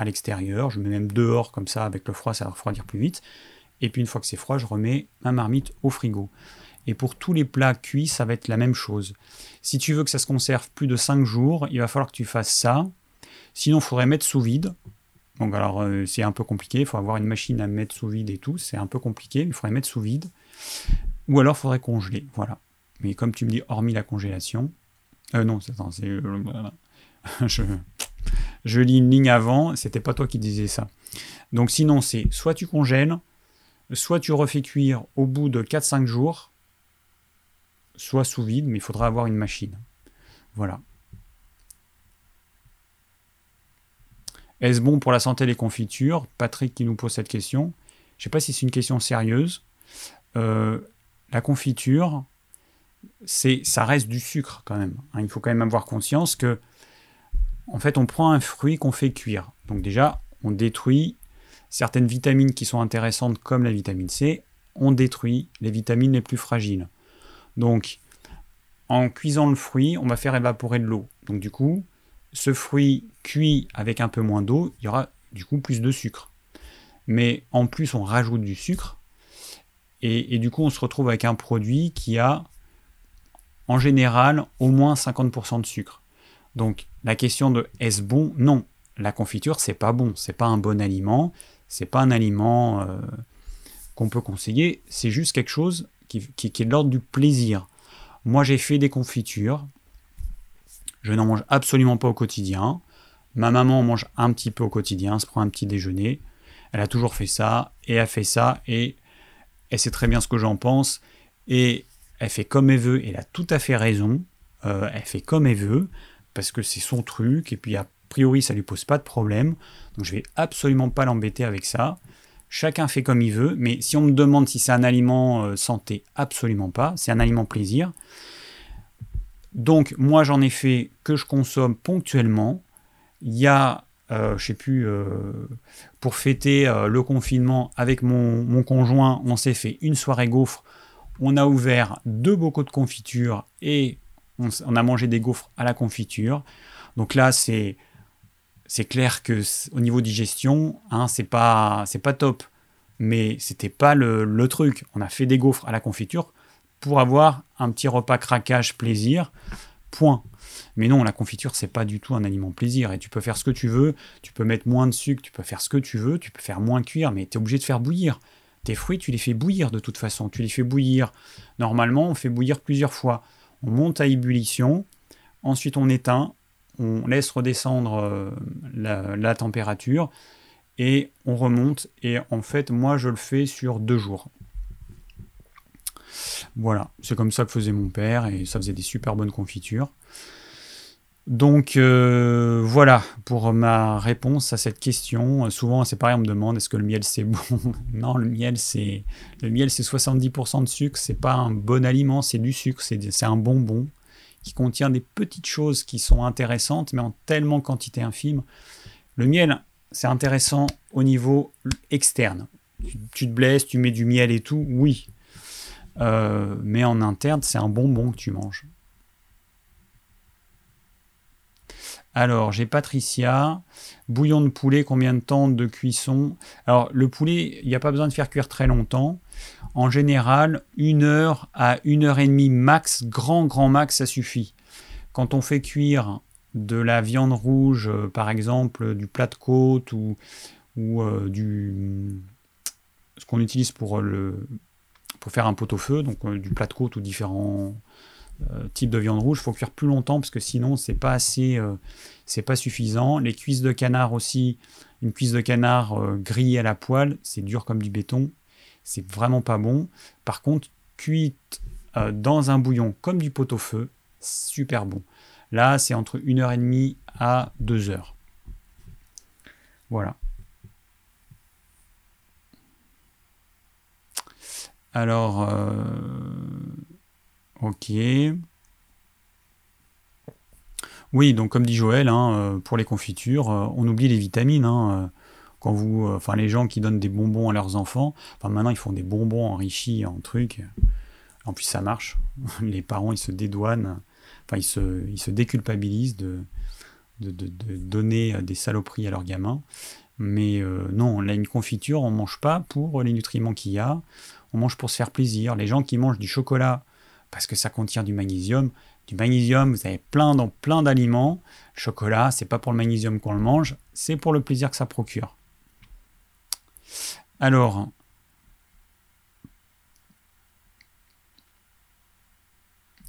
à l'extérieur, je mets même dehors comme ça, avec le froid ça va refroidir plus vite. Et puis une fois que c'est froid, je remets ma marmite au frigo. Et pour tous les plats cuits, ça va être la même chose. Si tu veux que ça se conserve plus de 5 jours, il va falloir que tu fasses ça. Sinon, il faudrait mettre sous vide. Donc alors euh, c'est un peu compliqué, il faut avoir une machine à mettre sous vide et tout, c'est un peu compliqué, il faudrait mettre sous vide. Ou alors il faudrait congeler, voilà. Mais comme tu me dis, hormis la congélation, euh, non, c'est... Euh, [laughs] je, je lis une ligne avant, c'était pas toi qui disais ça. Donc sinon, c'est soit tu congèles, soit tu refais cuire au bout de 4-5 jours, soit sous vide, mais il faudra avoir une machine. Voilà. Est-ce bon pour la santé les confitures? Patrick qui nous pose cette question. Je ne sais pas si c'est une question sérieuse. Euh, la confiture, c'est, ça reste du sucre quand même. Hein. il faut quand même avoir conscience que en fait, on prend un fruit qu'on fait cuire. Donc déjà, on détruit certaines vitamines qui sont intéressantes comme la vitamine C, on détruit les vitamines les plus fragiles. Donc, en cuisant le fruit, on va faire évaporer de l'eau. Donc du coup, ce fruit cuit avec un peu moins d'eau, il y aura du coup plus de sucre. Mais en plus, on rajoute du sucre. Et, du coup, on se retrouve avec un produit qui a, en général, au moins 50% de sucre. Donc la question de est-ce bon? Non, la confiture c'est pas bon, c'est pas un bon aliment, c'est pas un aliment euh, qu'on peut conseiller, c'est juste quelque chose qui, est de l'ordre du plaisir. Moi j'ai fait des confitures, je n'en mange absolument pas au quotidien. Ma maman mange un petit peu au quotidien, se prend un petit déjeuner. Elle a toujours fait ça, et elle fait ça, et elle sait très bien ce que j'en pense, et elle fait comme elle veut, elle a tout à fait raison. Euh, elle fait comme elle veut parce que c'est son truc, et puis a priori ça lui pose pas de problème, donc je vais absolument pas l'embêter avec ça. Chacun fait comme il veut, mais si on me demande si c'est un aliment euh, santé, absolument pas. C'est un aliment plaisir. Donc moi j'en ai fait que je consomme ponctuellement. Il y a, euh, je sais plus, euh, pour fêter le confinement avec mon, conjoint, on s'est fait une soirée gaufre. On a ouvert deux bocaux de confiture et on, a mangé des gaufres à la confiture. Donc là c'est c'est clair que au niveau digestion, hein, c'est pas c'est pas top, mais c'était pas le, le, truc. On a fait des gaufres à la confiture pour avoir un petit repas craquage plaisir. Point. Mais non, la confiture c'est pas du tout un aliment plaisir et tu peux faire ce que tu veux. Tu peux mettre moins de sucre, tu peux faire ce que tu veux, tu peux faire moins cuire, mais tu es obligé de faire bouillir. Tes fruits, tu les fais bouillir de toute façon. Tu les fais bouillir. Normalement, on fait bouillir plusieurs fois. On monte à ébullition, ensuite on éteint, on laisse redescendre euh, la, température et on remonte. Et en fait, moi, je le fais sur deux jours. Voilà, c'est comme ça que faisait mon père et ça faisait des super bonnes confitures. Donc euh, voilà pour ma réponse à cette question. Souvent c'est pareil, on me demande est-ce que le miel c'est bon? [laughs] Non, le miel c'est le miel c'est 70% de sucre, c'est pas un bon aliment, c'est du sucre, c'est un bonbon qui contient des petites choses qui sont intéressantes, mais en tellement quantité infime. Le miel, c'est intéressant au niveau externe. Tu, te blesses, tu mets du miel et tout, oui. Euh, mais en interne, c'est un bonbon que tu manges. Alors, j'ai Patricia. Bouillon de poulet, combien de temps de cuisson? Alors, le poulet, il n'y a pas besoin de faire cuire très longtemps. En général, une heure à une heure et demie max, grand grand max, ça suffit. Quand on fait cuire de la viande rouge, euh, par exemple, du plat de côte ou, ou euh, du ce qu'on utilise pour pour faire un pot-au-feu, donc euh, du plat de côte ou différents types de viande rouge, il faut cuire plus longtemps parce que sinon c'est pas assez, c'est pas suffisant. Les cuisses de canard aussi, une cuisse de canard grillée à la poêle, c'est dur comme du béton, c'est vraiment pas bon. Par contre, cuite euh, dans un bouillon comme du pot-au-feu, super bon. Là, c'est entre 1h30 à 2 heures. Voilà. Alors, euh, ok. Oui, donc comme dit Joël, hein, euh, pour les confitures, on oublie les vitamines. Hein, quand vous, euh, enfin les gens qui donnent des bonbons à leurs enfants, enfin maintenant ils font des bonbons enrichis en trucs. En plus ça marche. [laughs] Les parents ils se dédouanent, enfin ils se, déculpabilisent de, donner des saloperies à leurs gamins. Mais euh, non, là une confiture on mange pas pour les nutriments qu'il y a, on mange pour se faire plaisir. Les gens qui mangent du chocolat parce que ça contient du magnésium, du magnésium, vous avez plein dans plein d'aliments. chocolat, c'est pas pour le magnésium qu'on le mange, c'est pour le plaisir que ça procure. Alors,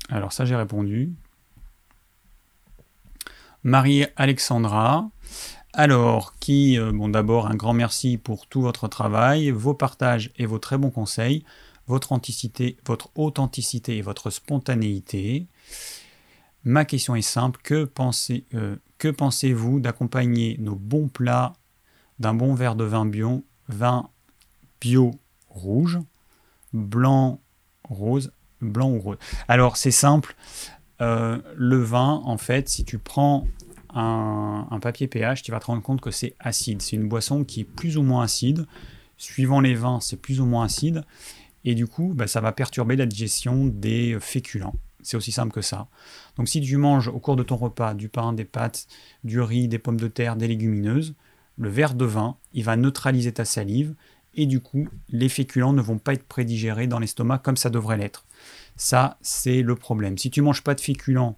alors ça j'ai répondu. Marie-Alexandra. Alors, qui, euh, bon d'abord un grand merci pour tout votre travail, vos partages et vos très bons conseils, votre authenticité, votre authenticité et votre spontanéité. Ma question est simple, euh, que pensez-vous d'accompagner nos bons plats d'un bon verre de vin bio, vin bio rouge, blanc, rose, blanc ou rose? Alors c'est simple, euh, le vin, en fait, si tu prends un, papier pH, tu vas te rendre compte que c'est acide. C'est une boisson qui est plus ou moins acide. Suivant les vins, c'est plus ou moins acide. Et du coup, bah, ça va perturber la digestion des féculents. C'est aussi simple que ça. Donc si tu manges au cours de ton repas du pain, des pâtes, du riz, des pommes de terre, des légumineuses, le verre de vin, il va neutraliser ta salive et du coup, les féculents ne vont pas être prédigérés dans l'estomac comme ça devrait l'être. Ça, c'est le problème. Si tu manges pas de féculents,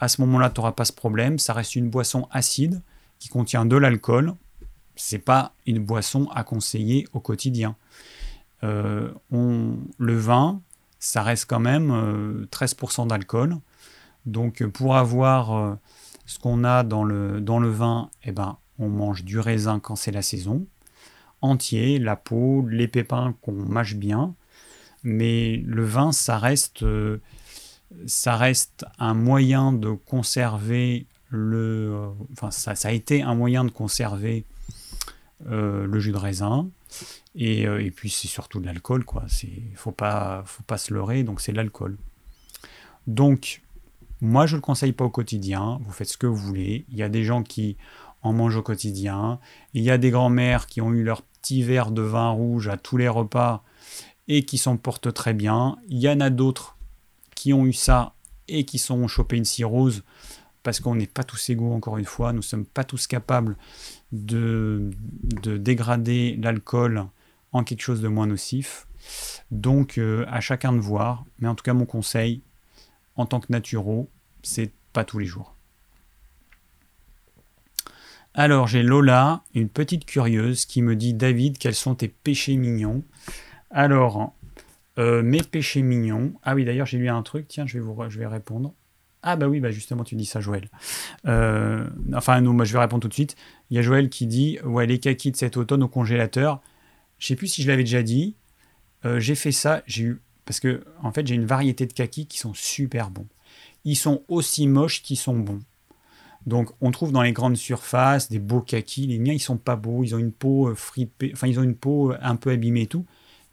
à ce moment-là, tu n'auras pas ce problème. Ça reste une boisson acide qui contient de l'alcool. C'est pas une boisson à conseiller au quotidien. Euh, le vin, ça reste quand même 13% euh, d'alcool. Donc pour avoir euh, ce qu'on a dans le, dans le vin, eh ben, on mange du raisin quand c'est la saison, entier, la peau, les pépins qu'on mâche bien. Mais le vin, ça reste, euh, ça reste un moyen de conserver le. enfin, ça, a été un moyen de conserver le jus de raisin, et, et puis c'est surtout de l'alcool, quoi. Il faut pas, faut pas se leurrer, donc c'est l'alcool. Donc, moi, je ne le conseille pas au quotidien. Vous faites ce que vous voulez. Il y a des gens qui en mangent au quotidien. Il y a des grands-mères qui ont eu leur petit verre de vin rouge à tous les repas et qui s'en portent très bien. Il y en a d'autres qui ont eu ça et qui sont chopés une cirrhose parce qu'on n'est pas tous égaux, encore une fois. Nous ne sommes pas tous capables de, de dégrader l'alcool en quelque chose de moins nocif. Donc, euh, à chacun de voir. Mais en tout cas, mon conseil, en tant que naturo, c'est pas tous les jours. Alors j'ai Lola, une petite curieuse, qui me dit David, quels sont tes péchés mignons? Alors, euh, mes péchés mignons. Ah oui, d'ailleurs, j'ai lu un truc, tiens, je vais, vous, je vais répondre. Ah bah oui, bah justement, tu dis ça, Joël. Euh, enfin, non, moi je vais répondre tout de suite. Il y a Joël qui dit Ouais, les kakis de cet automne au congélateur. Je sais plus si je l'avais déjà dit. Euh, j'ai fait ça, j'ai eu parce que, en fait, j'ai une variété de kakis qui sont super bons. Ils sont aussi moches qu'ils sont bons. Donc, on trouve dans les grandes surfaces des beaux kakis. Les miens, ils sont pas beaux. Ils ont une peau euh, fripée, enfin, ils ont une peau un peu abîmée et tout,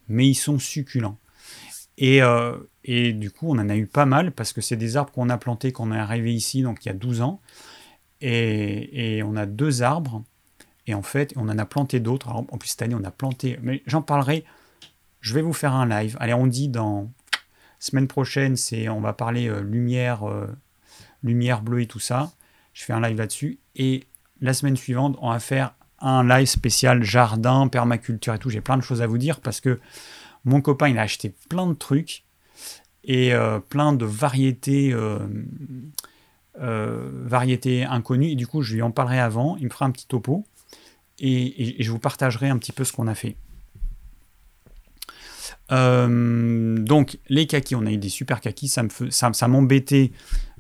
mais ils sont succulents. Et, euh, et du coup, on en a eu pas mal parce que c'est des arbres qu'on a plantés quand on est arrivé ici, donc il y a 12 ans. Et, et on a deux arbres. Et en fait, on en a planté d'autres. En plus, cette année, on a planté. Mais j'en parlerai je vais vous faire un live. Allez, on dit dans semaine prochaine, c'est on va parler euh, lumière, euh, lumière bleue et tout ça. Je fais un live là-dessus. Et la semaine suivante, on va faire un live spécial jardin, permaculture et tout. J'ai plein de choses à vous dire parce que mon copain, il a acheté plein de trucs et euh, plein de variétés, variétés inconnues. Et du coup, je lui en parlerai avant. Il me fera un petit topo et je vous partagerai un petit peu ce qu'on a fait. Euh, donc les kakis, on a eu des super kakis, ça, m'embêtait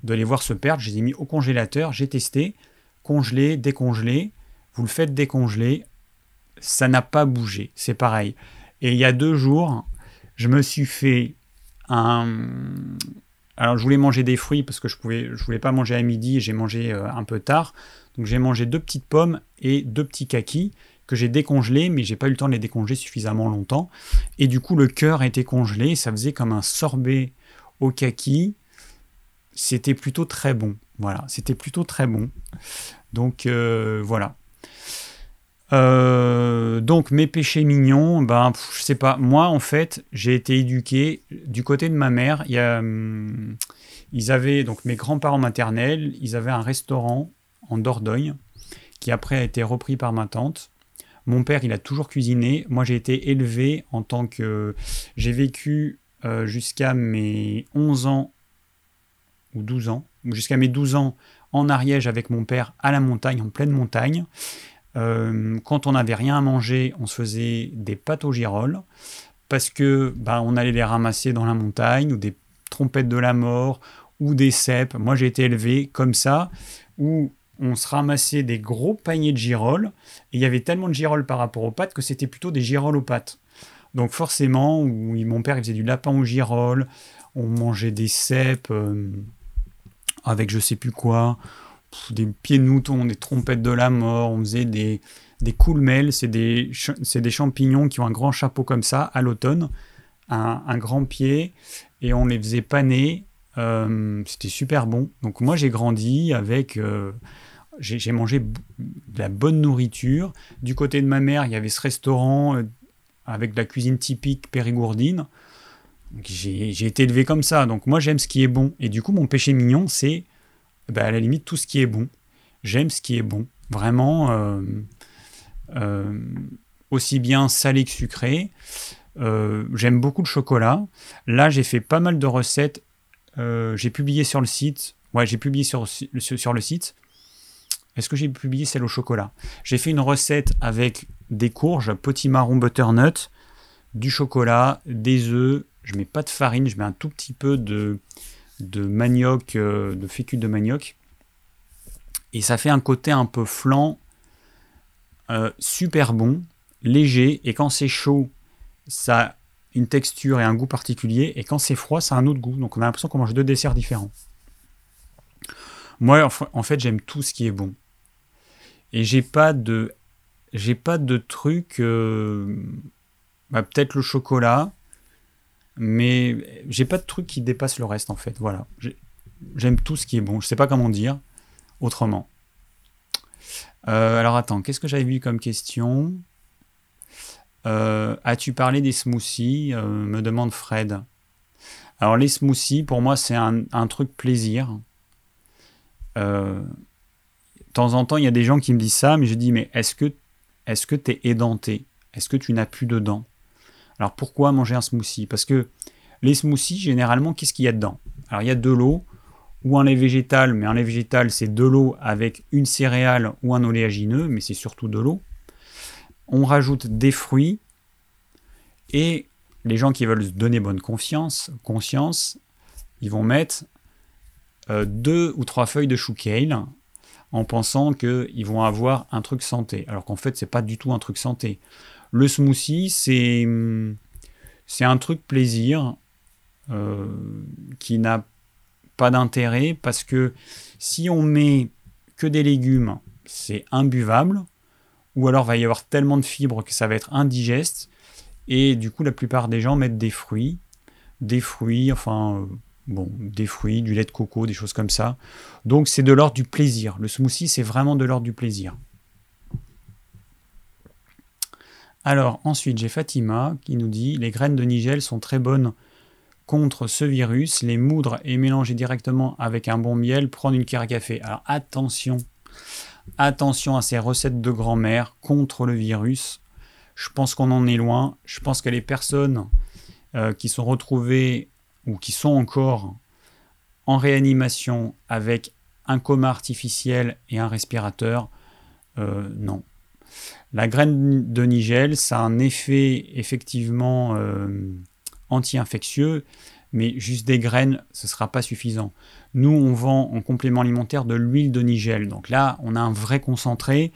de les voir se perdre. Je les ai mis au congélateur, j'ai testé, congelé, décongelé. Vous le faites décongeler, ça n'a pas bougé, c'est pareil. Et il y a deux jours, je me suis fait un. Alors je voulais manger des fruits parce que je pouvais, voulais pas manger à midi, j'ai mangé euh, un peu tard. Donc j'ai mangé deux petites pommes et deux petits kakis que j'ai décongelé, mais j'ai pas eu le temps de les décongeler suffisamment longtemps. Et du coup, le cœur était congelé, ça faisait comme un sorbet au kaki. C'était plutôt très bon. Voilà, c'était plutôt très bon. Donc euh, voilà. Euh, donc mes péchés mignons, ben je sais pas. Moi en fait, j'ai été éduqué du côté de ma mère. Il y a, hum, ils avaient donc mes grands-parents maternels, ils avaient un restaurant en Dordogne qui après a été repris par ma tante. Mon père, il a toujours cuisiné. Moi, j'ai été élevé en tant que... J'ai vécu euh, jusqu'à mes 11 ans ou 12 ans, jusqu'à mes 12 ans en Ariège avec mon père à la montagne, en pleine montagne. Euh, quand on n'avait rien à manger, on se faisait des pâtes aux girolles parce que bah, on allait les ramasser dans la montagne ou des trompettes de la mort ou des cèpes. Moi, j'ai été élevé comme ça où on se ramassait des gros paniers de girolles, et il y avait tellement de girolles par rapport aux pâtes que c'était plutôt des girolles aux pâtes. Donc forcément, où mon père faisait du lapin aux girolles, on mangeait des cèpes euh, avec je sais plus quoi, des pieds de mouton, des trompettes de la mort, on faisait des, des coulmelles, c'est des, des champignons qui ont un grand chapeau comme ça à l'automne, un, grand pied, et on les faisait paner. Euh, c'était super bon. Donc moi j'ai grandi avec euh, j'ai mangé de la bonne nourriture. Du côté de ma mère, il y avait ce restaurant euh, avec de la cuisine typique périgourdine. J'ai été élevé comme ça. Donc moi, j'aime ce qui est bon. Et du coup, mon péché mignon, c'est bah, à la limite tout ce qui est bon. J'aime ce qui est bon. Vraiment, euh, euh, aussi bien salé que sucré. j'aime beaucoup le chocolat. Là, j'ai fait pas mal de recettes. j'ai publié sur le site. Ouais, j'ai publié sur, le site est-ce que j'ai publié celle au chocolat? J'ai fait une recette avec des courges, potimarron butternut, du chocolat, des œufs. Je mets pas de farine, je mets un tout petit peu de, de manioc, euh, de fécule de manioc. Et ça fait un côté un peu flan, euh, super bon, léger. Et quand c'est chaud, ça a une texture et un goût particulier. Et quand c'est froid, ça a un autre goût. Donc on a l'impression qu'on mange deux desserts différents. Moi, en fait, j'aime tout ce qui est bon. Et j'ai pas de j'ai pas de truc. euh, bah, Peut-être le chocolat, mais j'ai pas de truc qui dépasse le reste en fait. Voilà. J'ai- J'aime tout ce qui est bon. Je sais pas comment dire autrement. Euh, alors attends, qu'est-ce que j'avais vu comme question? Euh, As-tu parlé des smoothies? Euh, me demande Fred. Alors les smoothies, pour moi, c'est un, truc plaisir. De temps en temps, il y a des gens qui me disent ça, mais je dis, mais est-ce que est-ce que tu es édenté? Est-ce que tu n'as plus de dents? Alors pourquoi manger un smoothie? Parce que les smoothies, généralement, qu'est-ce qu'il y a dedans? Alors il y a de l'eau ou un lait végétal, mais un lait végétal, c'est de l'eau avec une céréale ou un oléagineux, mais c'est surtout de l'eau. On rajoute des fruits et les gens qui veulent se donner bonne confiance, conscience, ils vont mettre euh, deux ou trois feuilles de chou kale en pensant qu'ils vont avoir un truc santé, alors qu'en fait, c'est pas du tout un truc santé. Le smoothie, c'est un truc plaisir euh, qui n'a pas d'intérêt parce que si on met que des légumes, c'est imbuvable, ou alors va y avoir tellement de fibres que ça va être indigeste, et du coup, la plupart des gens mettent des fruits, des fruits, enfin, euh, bon, des fruits, du lait de coco, des choses comme ça. Donc, c'est de l'ordre du plaisir. Le smoothie, c'est vraiment de l'ordre du plaisir. Alors, ensuite, j'ai Fatima qui nous dit Les graines de Nigel sont très bonnes contre ce virus. Les moudre et mélanger directement avec un bon miel, prendre une cuillère à café. Alors, attention, attention à ces recettes de grand-mère contre le virus. Je pense qu'on en est loin. Je pense que les personnes euh, qui sont retrouvées ou qui sont encore en réanimation avec un coma artificiel et un respirateur, euh, non. La graine de nigel, ça a un effet effectivement euh, anti-infectieux, mais juste des graines, ce ne sera pas suffisant. Nous, on vend en complément alimentaire de l'huile de nigel. Donc là, on a un vrai concentré.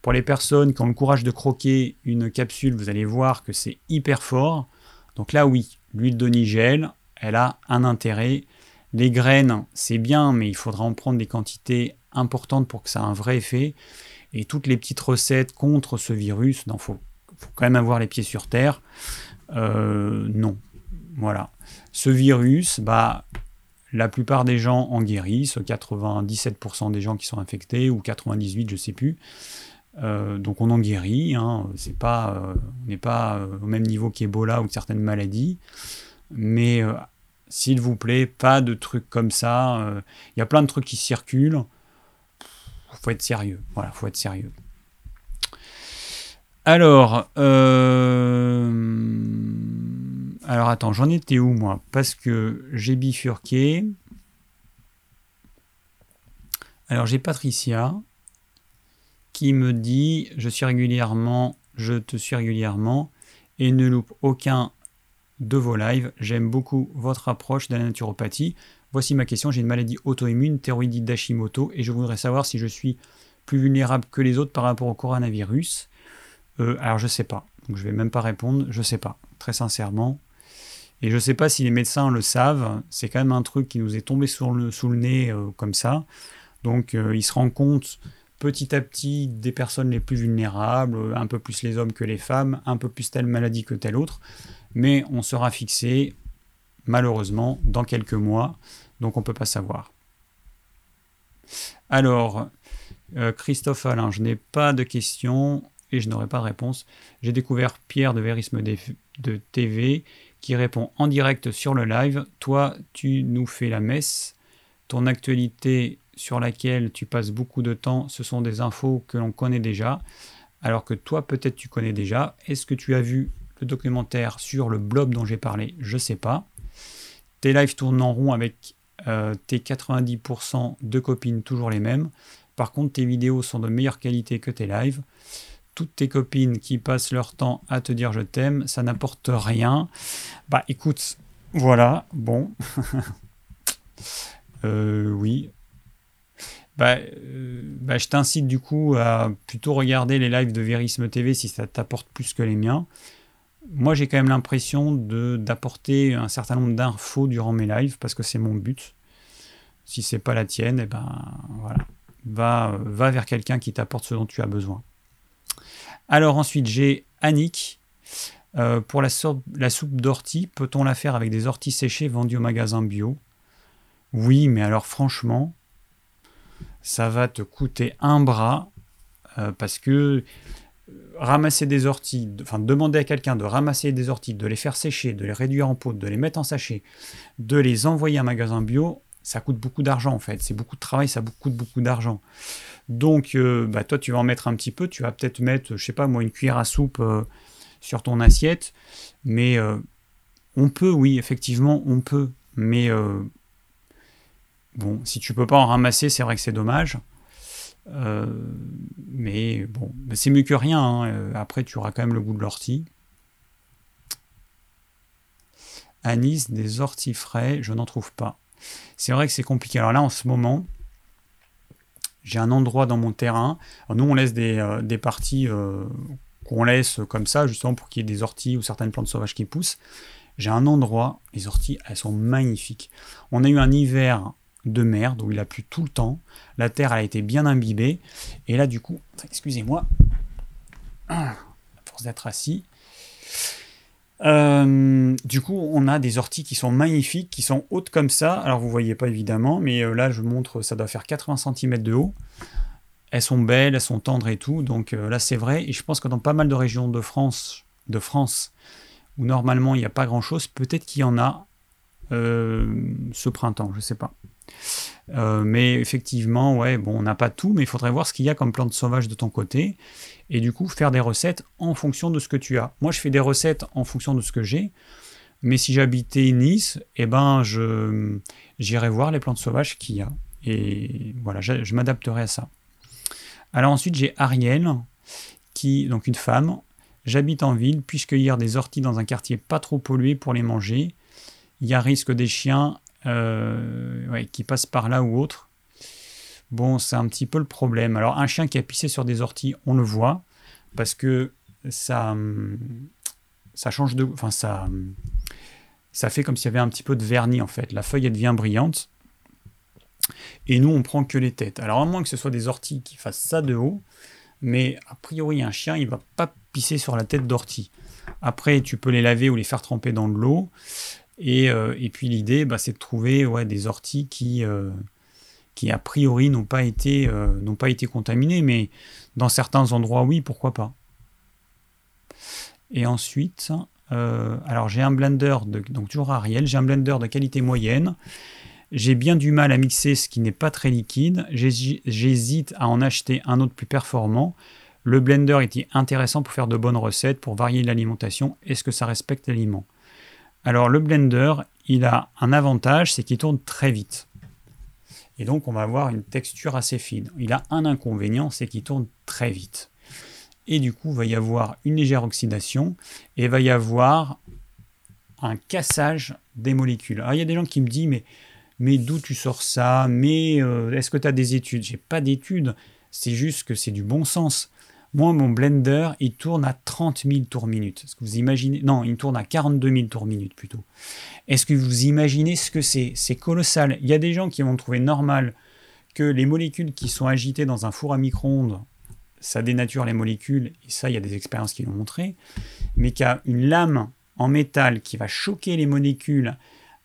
Pour les personnes qui ont le courage de croquer une capsule, vous allez voir que c'est hyper fort. Donc là, oui, l'huile de nigel, elle a un intérêt. Les graines, c'est bien, mais il faudra en prendre des quantités importantes pour que ça ait un vrai effet. Et toutes les petites recettes contre ce virus, il faut, quand même avoir les pieds sur terre. Euh, non. Voilà. Ce virus, bah, la plupart des gens en guérissent, 97% des gens qui sont infectés, ou 98%, je ne sais plus. Euh, donc on en guérit, hein. c'est pas, euh, on n'est pas au même niveau qu'Ebola ou certaines maladies. Mais s'il vous plaît, pas de trucs comme ça. Il y a plein de trucs qui circulent faut être sérieux. Voilà, faut être sérieux. Alors, euh... alors attends, j'en étais où moi? Parce que j'ai bifurqué. Alors j'ai Patricia qui me dit je suis régulièrement, je te suis régulièrement et ne loupe aucun de vos lives. J'aime beaucoup votre approche de la naturopathie. Voici ma question, j'ai une maladie auto-immune, thyroïdite d'Hashimoto, et je voudrais savoir si je suis plus vulnérable que les autres par rapport au coronavirus. Euh, alors je sais pas, donc je vais même pas répondre, je sais pas, très sincèrement. Et je sais pas si les médecins le savent, c'est quand même un truc qui nous est tombé sous le nez euh, comme ça. Donc euh, ils se rendent compte petit à petit des personnes les plus vulnérables, un peu plus les hommes que les femmes, un peu plus telle maladie que telle autre, mais on sera fixé malheureusement, dans quelques mois, donc on ne peut pas savoir. Alors, euh, Christophe Alain, je n'ai pas de questions et je n'aurai pas de réponse. J'ai découvert Pierre de Vérisme de TV qui répond en direct sur le live. Toi, tu nous fais la messe. Ton actualité sur laquelle tu passes beaucoup de temps, ce sont des infos que l'on connaît déjà, alors que toi, peut-être tu connais déjà. Est-ce que tu as vu le documentaire sur le blob dont j'ai parlé? Je ne sais pas. Tes lives tournent en rond avec euh, tes 90% de copines toujours les mêmes. Par contre, tes vidéos sont de meilleure qualité que tes lives. Toutes tes copines qui passent leur temps à te dire je t'aime, ça n'apporte rien. Bah écoute, voilà, bon. [laughs] euh, oui. Bah, euh, bah, je t'incite du coup à plutôt regarder les lives de Vérisme TV si ça t'apporte plus que les miens moi j'ai quand même l'impression d'apporter un certain nombre d'infos durant mes lives parce que c'est mon but. Si c'est pas la tienne, eh ben voilà, va, va vers quelqu'un qui t'apporte ce dont tu as besoin. Alors ensuite, j'ai Annick. Euh, pour la, la soupe d'ortie, peut-on la faire avec des orties séchées vendues au magasin bio? Oui, mais alors franchement, ça va te coûter un bras euh, parce que ramasser des orties, enfin demander à quelqu'un de ramasser des orties, de les faire sécher, de les réduire en poudre, de les mettre en sachet, de les envoyer à un magasin bio, ça coûte beaucoup d'argent en fait. C'est beaucoup de travail, ça coûte beaucoup d'argent. Donc, euh, bah, toi, tu vas en mettre un petit peu. Tu vas peut-être mettre, je sais pas moi, une cuillère à soupe euh, sur ton assiette. Mais euh, on peut, oui, effectivement, on peut. Mais bon, si tu peux pas en ramasser, c'est vrai que c'est dommage. Mais bon, c'est mieux que rien. Hein. Après, tu auras quand même le goût de l'ortie. Anis, des orties frais, je n'en trouve pas. C'est vrai que c'est compliqué. Alors là, en ce moment, j'ai un endroit dans mon terrain. nous, on laisse des, euh, parties euh, qu'on laisse comme ça, justement pour qu'il y ait des orties ou certaines plantes sauvages qui poussent. J'ai un endroit, les orties, elles sont magnifiques. On a eu un hiver de merde où il a plu tout le temps. La terre a été bien imbibée. Et là, du coup, excusez-moi, à force d'être assis, euh, du coup, on a des orties qui sont magnifiques, qui sont hautes comme ça. Alors, vous voyez pas évidemment, mais euh, là, je montre, ça doit faire 80 cm de haut. Elles sont belles, elles sont tendres et tout. Donc euh, là, c'est vrai. Et je pense que dans pas mal de régions de France, de France, où normalement il n'y a pas grand-chose, peut-être qu'il y en a ce printemps. Je sais pas. Mais effectivement, ouais, bon, on n'a pas tout, mais il faudrait voir ce qu'il y a comme plantes sauvages de ton côté et du coup faire des recettes en fonction de ce que tu as. Moi, je fais des recettes en fonction de ce que j'ai, mais si j'habitais Nice, eh ben, je voir les plantes sauvages qu'il y a et voilà, je, je m'adapterai à ça. Alors ensuite, j'ai Ariel, qui donc une femme. J'habite en ville, puis-je cueillir des orties dans un quartier pas trop pollué pour les manger Il y a risque des chiens euh, qui passent par là ou autre. Bon, c'est un petit peu le problème. Alors, un chien qui a pissé sur des orties, on le voit, parce que ça, ça change de. Enfin, ça, ça fait comme s'il y avait un petit peu de vernis, en fait. La feuille, elle devient brillante. Et nous, on prend que les têtes. Alors, à moins que ce soit des orties qui fassent ça de haut, mais a priori, un chien, il va pas pisser sur la tête d'ortie. Après, tu peux les laver ou les faire tremper dans de l'eau. Et, euh, puis, l'idée, bah, c'est de trouver ouais, des orties qui. Euh, qui a priori n'ont pas été euh, pas été contaminés, mais dans certains endroits oui, pourquoi pas. Et ensuite, alors j'ai un blender de, donc toujours Ariel, j'ai un blender de qualité moyenne. J'ai bien du mal à mixer ce qui n'est pas très liquide. J'hésite à en acheter un autre plus performant. Le blender est intéressant pour faire de bonnes recettes, pour varier l'alimentation. Est-ce que ça respecte l'aliment? Alors le blender, il a un avantage, c'est qu'il tourne très vite. Et donc on va avoir une texture assez fine. Il a un inconvénient, c'est qu'il tourne très vite. Et du coup, il va y avoir une légère oxydation et il va y avoir un cassage des molécules. Alors il y a des gens qui me disent, mais, mais d'où tu sors ça? Mais euh, est-ce que tu as des études? J'ai pas d'études, c'est juste que c'est du bon sens. Moi, mon blender, il tourne à 30 000 tours minute. Est-ce que vous imaginez Non, il tourne à 42 000 tours minute plutôt. Est-ce que vous imaginez ce que c'est? C'est colossal. Il y a des gens qui vont trouver normal que les molécules qui sont agitées dans un four à micro-ondes, ça dénature les molécules, et ça, il y a des expériences qui l'ont montré, mais a une lame en métal qui va choquer les molécules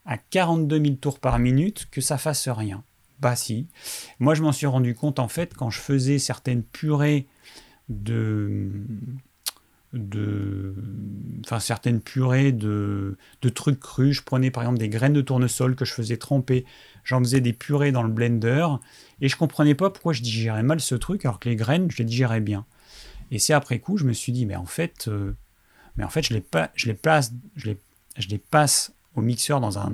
à 42 000 tours par minute, que ça fasse rien. Bah si. Moi, je m'en suis rendu compte en fait quand je faisais certaines purées de, de enfin certaines purées de, de, trucs crus. Je prenais par exemple des graines de tournesol que je faisais tremper. J'en faisais des purées dans le blender et je comprenais pas pourquoi je digérais mal ce truc alors que les graines, je les digérais bien. Et c'est après coup, je me suis dit, mais en fait, euh, mais en fait je, les pas, je, les place, je, les, je les passe au mixeur dans un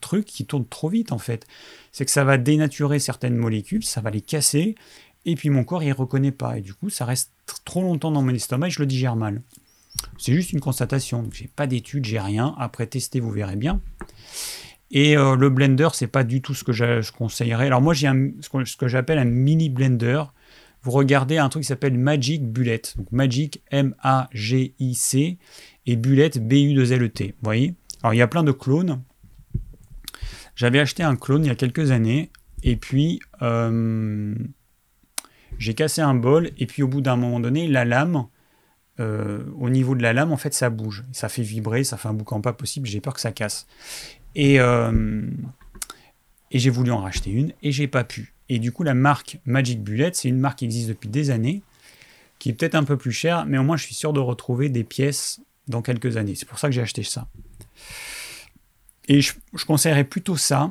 truc qui tourne trop vite en fait. C'est que ça va dénaturer certaines molécules, ça va les casser et puis mon corps il reconnaît pas et du coup ça reste trop longtemps dans mon estomac et je le digère mal. C'est juste une constatation. J'ai pas d'études, j'ai rien. Après tester, vous verrez bien. Et euh, le blender, c'est pas du tout ce que je conseillerais. Alors moi j'ai ce que, j'appelle un mini blender. Vous regardez un truc qui s'appelle Magic Bullet. Donc Magic M-A-G-I-C et Bullet B-U-2-L-E-T. Vous voyez? Alors il y a plein de clones. J'avais acheté un clone il y a quelques années. Et puis euh, j'ai cassé un bol et puis au bout d'un moment donné, la lame au niveau de la lame, en fait, ça bouge. Ça fait vibrer, ça fait un boucan pas possible. J'ai peur que ça casse. Et, et j'ai voulu en racheter une et j'ai pas pu. Et du coup, la marque Magic Bullet, c'est une marque qui existe depuis des années, qui est peut-être un peu plus chère, mais au moins je suis sûr de retrouver des pièces dans quelques années. C'est pour ça que j'ai acheté ça. Et je, conseillerais plutôt ça,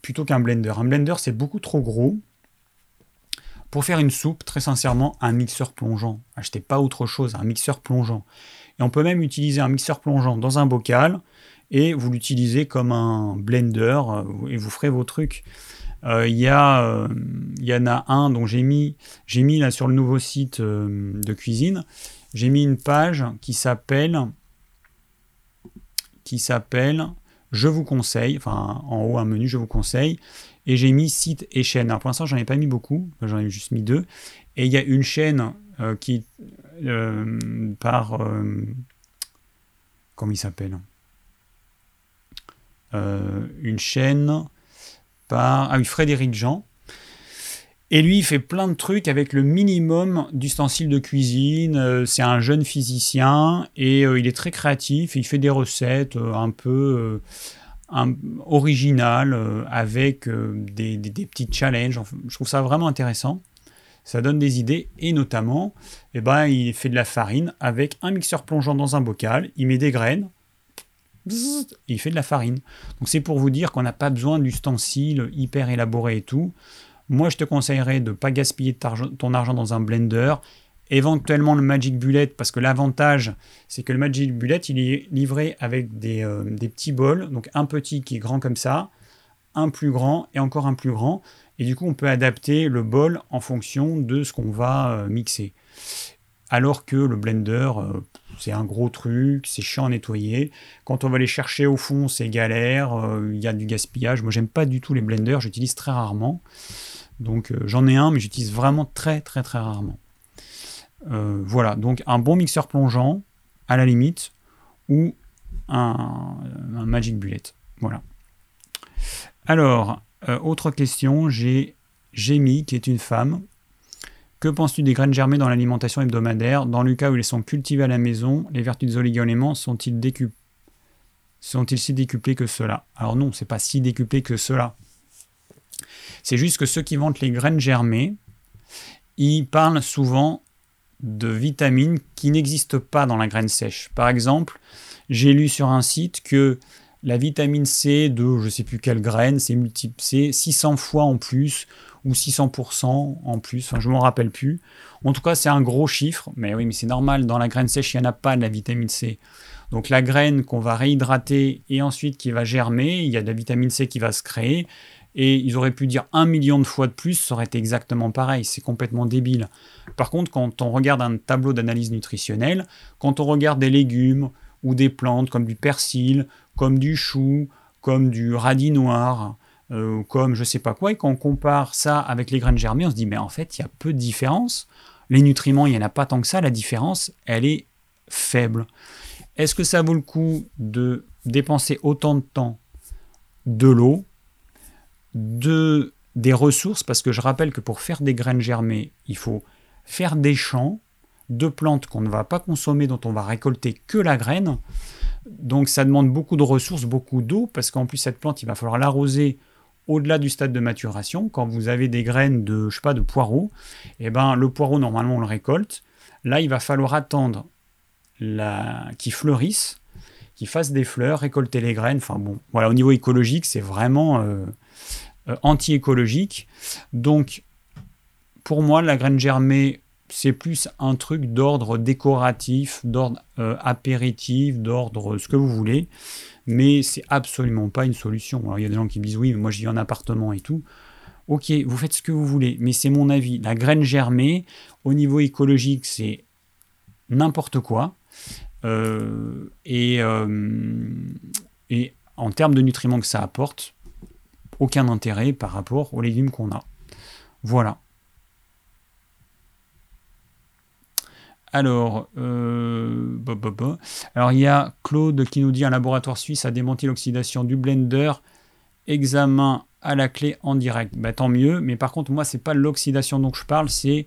plutôt qu'un blender. Un blender, c'est beaucoup trop gros. Pour faire une soupe, très sincèrement, un mixeur plongeant. Achetez pas autre chose, un mixeur plongeant. Et on peut même utiliser un mixeur plongeant dans un bocal et vous l'utilisez comme un blender euh, et vous ferez vos trucs. Euh, il y, euh, y, en a un dont j'ai mis, j'ai mis là sur le nouveau site de cuisine, j'ai mis une page qui s'appelle qui s'appelle Je vous conseille, enfin en haut un menu Je vous conseille, et j'ai mis site et chaîne. Alors pour l'instant j'en ai pas mis beaucoup, j'en ai juste mis deux, et il y a une chaîne qui par comment il s'appelle? Euh, une chaîne par ah Frédéric Jean. Et lui, il fait plein de trucs avec le minimum d'ustensiles de cuisine. Euh, c'est un jeune physicien et euh, il est très créatif. il fait des recettes un peu originales avec des, petits challenges. je trouve ça vraiment intéressant. Ça donne des idées et notamment, eh ben, il fait de la farine avec un mixeur plongeant dans un bocal. Il met des graines, il fait de la farine. Donc c'est pour vous dire qu'on n'a pas besoin d'ustensiles hyper élaborés et tout. Moi, je te conseillerais de ne pas gaspiller ton argent dans un blender. Éventuellement le Magic Bullet, parce que l'avantage, c'est que le Magic Bullet, il est livré avec des, euh, des, petits bols. Donc un petit qui est grand comme ça, un plus grand et encore un plus grand. Et du coup, on peut adapter le bol en fonction de ce qu'on va euh, mixer. Alors que le blender, euh, c'est un gros truc, c'est chiant à nettoyer. Quand on va les chercher au fond, c'est galère, il y a du gaspillage. Moi, j'aime pas du tout les blenders, j'utilise très rarement. Donc, j'en ai un, mais j'utilise vraiment très, très, très rarement. Euh, voilà, donc un bon mixeur plongeant, à la limite, ou un, Magic Bullet. Voilà. Alors, autre question, j'ai Jamie, qui est une femme, que penses-tu des graines germées dans l'alimentation hebdomadaire? Dans le cas où elles sont cultivées à la maison, les vertus des oligo-éléments sont-ils sont-ils si décuplés que cela? Alors non, c'est pas si décuplé que cela. C'est juste que ceux qui vantent les graines germées, ils parlent souvent de vitamines qui n'existent pas dans la graine sèche. Par exemple, j'ai lu sur un site que la vitamine C de je ne sais plus quelle graine, c'est multiplié 600 fois en plus ou 600% en plus, je ne m'en rappelle plus. En tout cas, c'est un gros chiffre, mais oui, mais c'est normal, dans la graine sèche, il n'y en a pas de la vitamine C. Donc la graine qu'on va réhydrater et ensuite qui va germer, il y a de la vitamine C qui va se créer, et ils auraient pu dire un million de fois de plus, ça aurait été exactement pareil, c'est complètement débile. Par contre, quand on regarde un tableau d'analyse nutritionnelle, quand on regarde des légumes ou des plantes comme du persil, comme du chou, comme du radis noir, euh, comme je sais pas quoi, et quand on compare ça avec les graines germées, on se dit, mais en fait, il y a peu de différence. Les nutriments, il n'y en a pas tant que ça. La différence, elle est faible. Est-ce que ça vaut le coup de dépenser autant de temps, de l'eau, de, des ressources Parce que je rappelle que pour faire des graines germées, il faut faire des champs de plantes qu'on ne va pas consommer, dont on va récolter que la graine. Donc ça demande beaucoup de ressources, beaucoup d'eau, parce qu'en plus cette plante, il va falloir l'arroser au-delà du stade de maturation, quand vous avez des graines de, je sais pas, de poireau, eh ben, le poireau, normalement, on le récolte. Là, il va falloir attendre la... qu'il fleurisse, qu'il fasse des fleurs, récolter les graines. Enfin bon, voilà, au niveau écologique, c'est vraiment euh, anti-écologique. Donc, pour moi, la graine germée, c'est plus un truc d'ordre décoratif, d'ordre euh, apéritif, d'ordre ce que vous voulez mais c'est absolument pas une solution. Alors il y a des gens qui disent oui, mais moi j'ai un appartement et tout. Ok, vous faites ce que vous voulez, mais c'est mon avis. La graine germée, au niveau écologique, c'est n'importe quoi. Euh, euh, et en termes de nutriments que ça apporte, aucun intérêt par rapport aux légumes qu'on a. Voilà. Alors, euh, Alors, il y a Claude qui nous dit un laboratoire suisse a démenti l'oxydation du blender. Examen à la clé en direct. Bah, tant mieux, mais par contre, moi, c'est pas l'oxydation dont je parle, c'est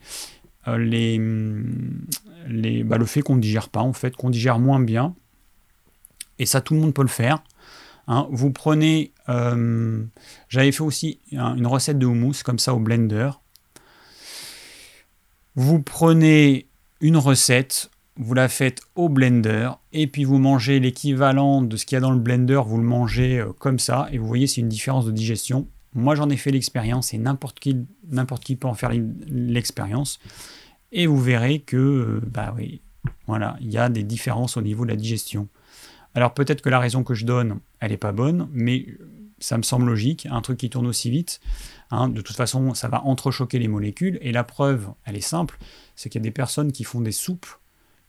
les, les, bah, le fait qu'on ne digère pas, en fait, qu'on digère moins bien. Et ça, tout le monde peut le faire. Hein. vous prenez, j'avais fait aussi une recette de houmous comme ça au blender. Vous prenez une recette, vous la faites au blender, et puis vous mangez l'équivalent de ce qu'il y a dans le blender, vous le mangez euh, comme ça, et vous voyez c'est une différence de digestion. Moi j'en ai fait l'expérience, et n'importe qui, qui peut en faire l'expérience, et vous verrez que, euh, bah oui, voilà, il y a des différences au niveau de la digestion. Alors peut-être que la raison que je donne, elle n'est pas bonne, mais ça me semble logique, un truc qui tourne aussi vite. Hein, de toute façon, ça va entrechoquer les molécules. Et la preuve, elle est simple, c'est qu'il y a des personnes qui font des soupes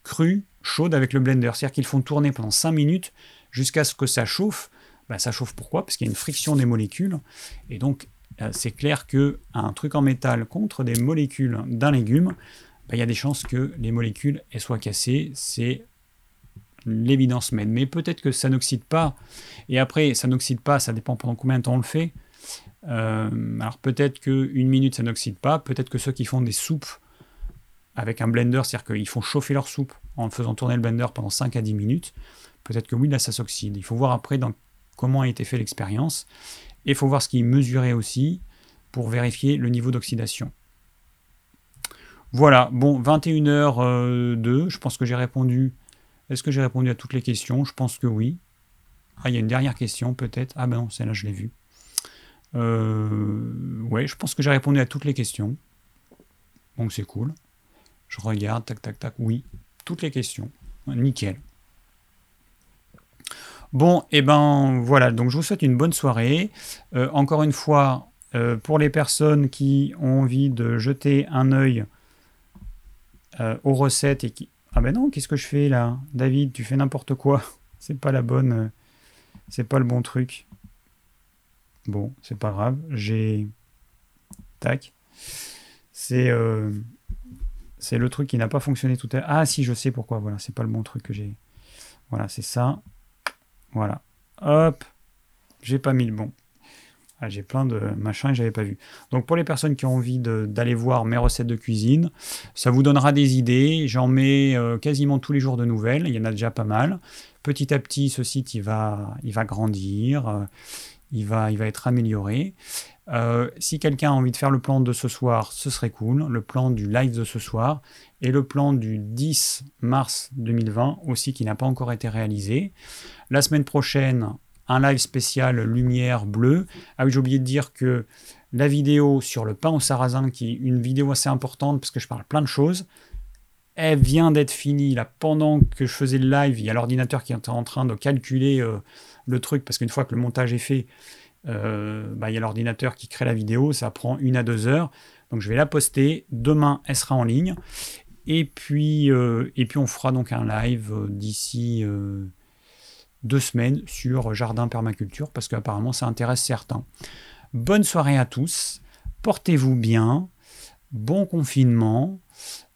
crues, chaudes avec le blender. C'est-à-dire qu'ils font tourner pendant 5 minutes jusqu'à ce que ça chauffe. Ben, ça chauffe pourquoi? Parce qu'il y a une friction des molécules. Et donc, euh, c'est clair qu'un truc en métal contre des molécules d'un légume, ben, il y a des chances que les molécules soient cassées. C'est l'évidence même. Mais peut-être que ça n'oxyde pas. Et après, ça n'oxyde pas, ça dépend pendant combien de temps on le fait. Euh, alors peut-être qu'une minute, ça n'oxyde pas. Peut-être que ceux qui font des soupes avec un blender, c'est-à-dire qu'ils font chauffer leur soupe en faisant tourner le blender pendant 5 à 10 minutes, peut-être que oui, là, ça s'oxyde. Il faut voir après comment a été fait l'expérience. Et il faut voir ce qui est mesuré aussi pour vérifier le niveau d'oxydation. Voilà, bon, 21h02, euh, je pense que j'ai répondu est-ce que j'ai répondu à toutes les questions? Je pense que oui. Ah, il y a une dernière question peut-être. Ah ben non, celle-là je l'ai vue. Euh, ouais, je pense que j'ai répondu à toutes les questions. Donc c'est cool. Je regarde, tac, tac, tac. Oui, toutes les questions. Nickel. Bon, et eh ben voilà, donc je vous souhaite une bonne soirée. Euh, encore une fois, euh, pour les personnes qui ont envie de jeter un œil aux recettes et qui, ah ben non, qu'est-ce que je fais là? David, tu fais n'importe quoi. [laughs] C'est pas la bonne. Euh, c'est pas le bon truc. Bon, c'est pas grave. J'ai. Tac. C'est. Euh, c'est le truc qui n'a pas fonctionné tout à l'heure. Ah si, je sais pourquoi. Voilà, c'est pas le bon truc que j'ai. Voilà, c'est ça. Voilà. Hop. J'ai pas mis le bon. Ah, j'ai plein de machins que j'avais pas vu. Donc pour les personnes qui ont envie d'aller voir mes recettes de cuisine, ça vous donnera des idées. J'en mets euh, quasiment tous les jours de nouvelles. Il y en a déjà pas mal. Petit à petit, ce site il va, grandir, euh, il, va, il va être amélioré. Euh, si quelqu'un a envie de faire le plan de ce soir, ce serait cool. Le plan du live de ce soir et le plan du 10 mars 2020 aussi qui n'a pas encore été réalisé. La semaine prochaine, un live spécial lumière bleue. Ah oui, j'ai oublié de dire que la vidéo sur le pain au sarrasin, qui est une vidéo assez importante parce que je parle plein de choses, elle vient d'être finie là pendant que je faisais le live. Il y a l'ordinateur qui est en train de calculer euh, le truc parce qu'une fois que le montage est fait, euh, bah, il y a l'ordinateur qui crée la vidéo. Ça prend une à deux heures. Donc je vais la poster. Demain, elle sera en ligne. Et puis, euh, et puis on fera donc un live d'ici deux semaines sur Jardin Permaculture parce qu'apparemment ça intéresse certains. Bonne soirée à tous, portez-vous bien, bon confinement,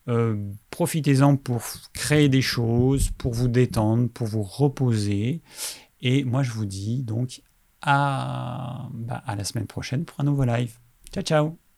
euh, profitez-en pour créer des choses, pour vous détendre, pour vous reposer. Et moi je vous dis donc à, bah, à la semaine prochaine pour un nouveau live. Ciao ciao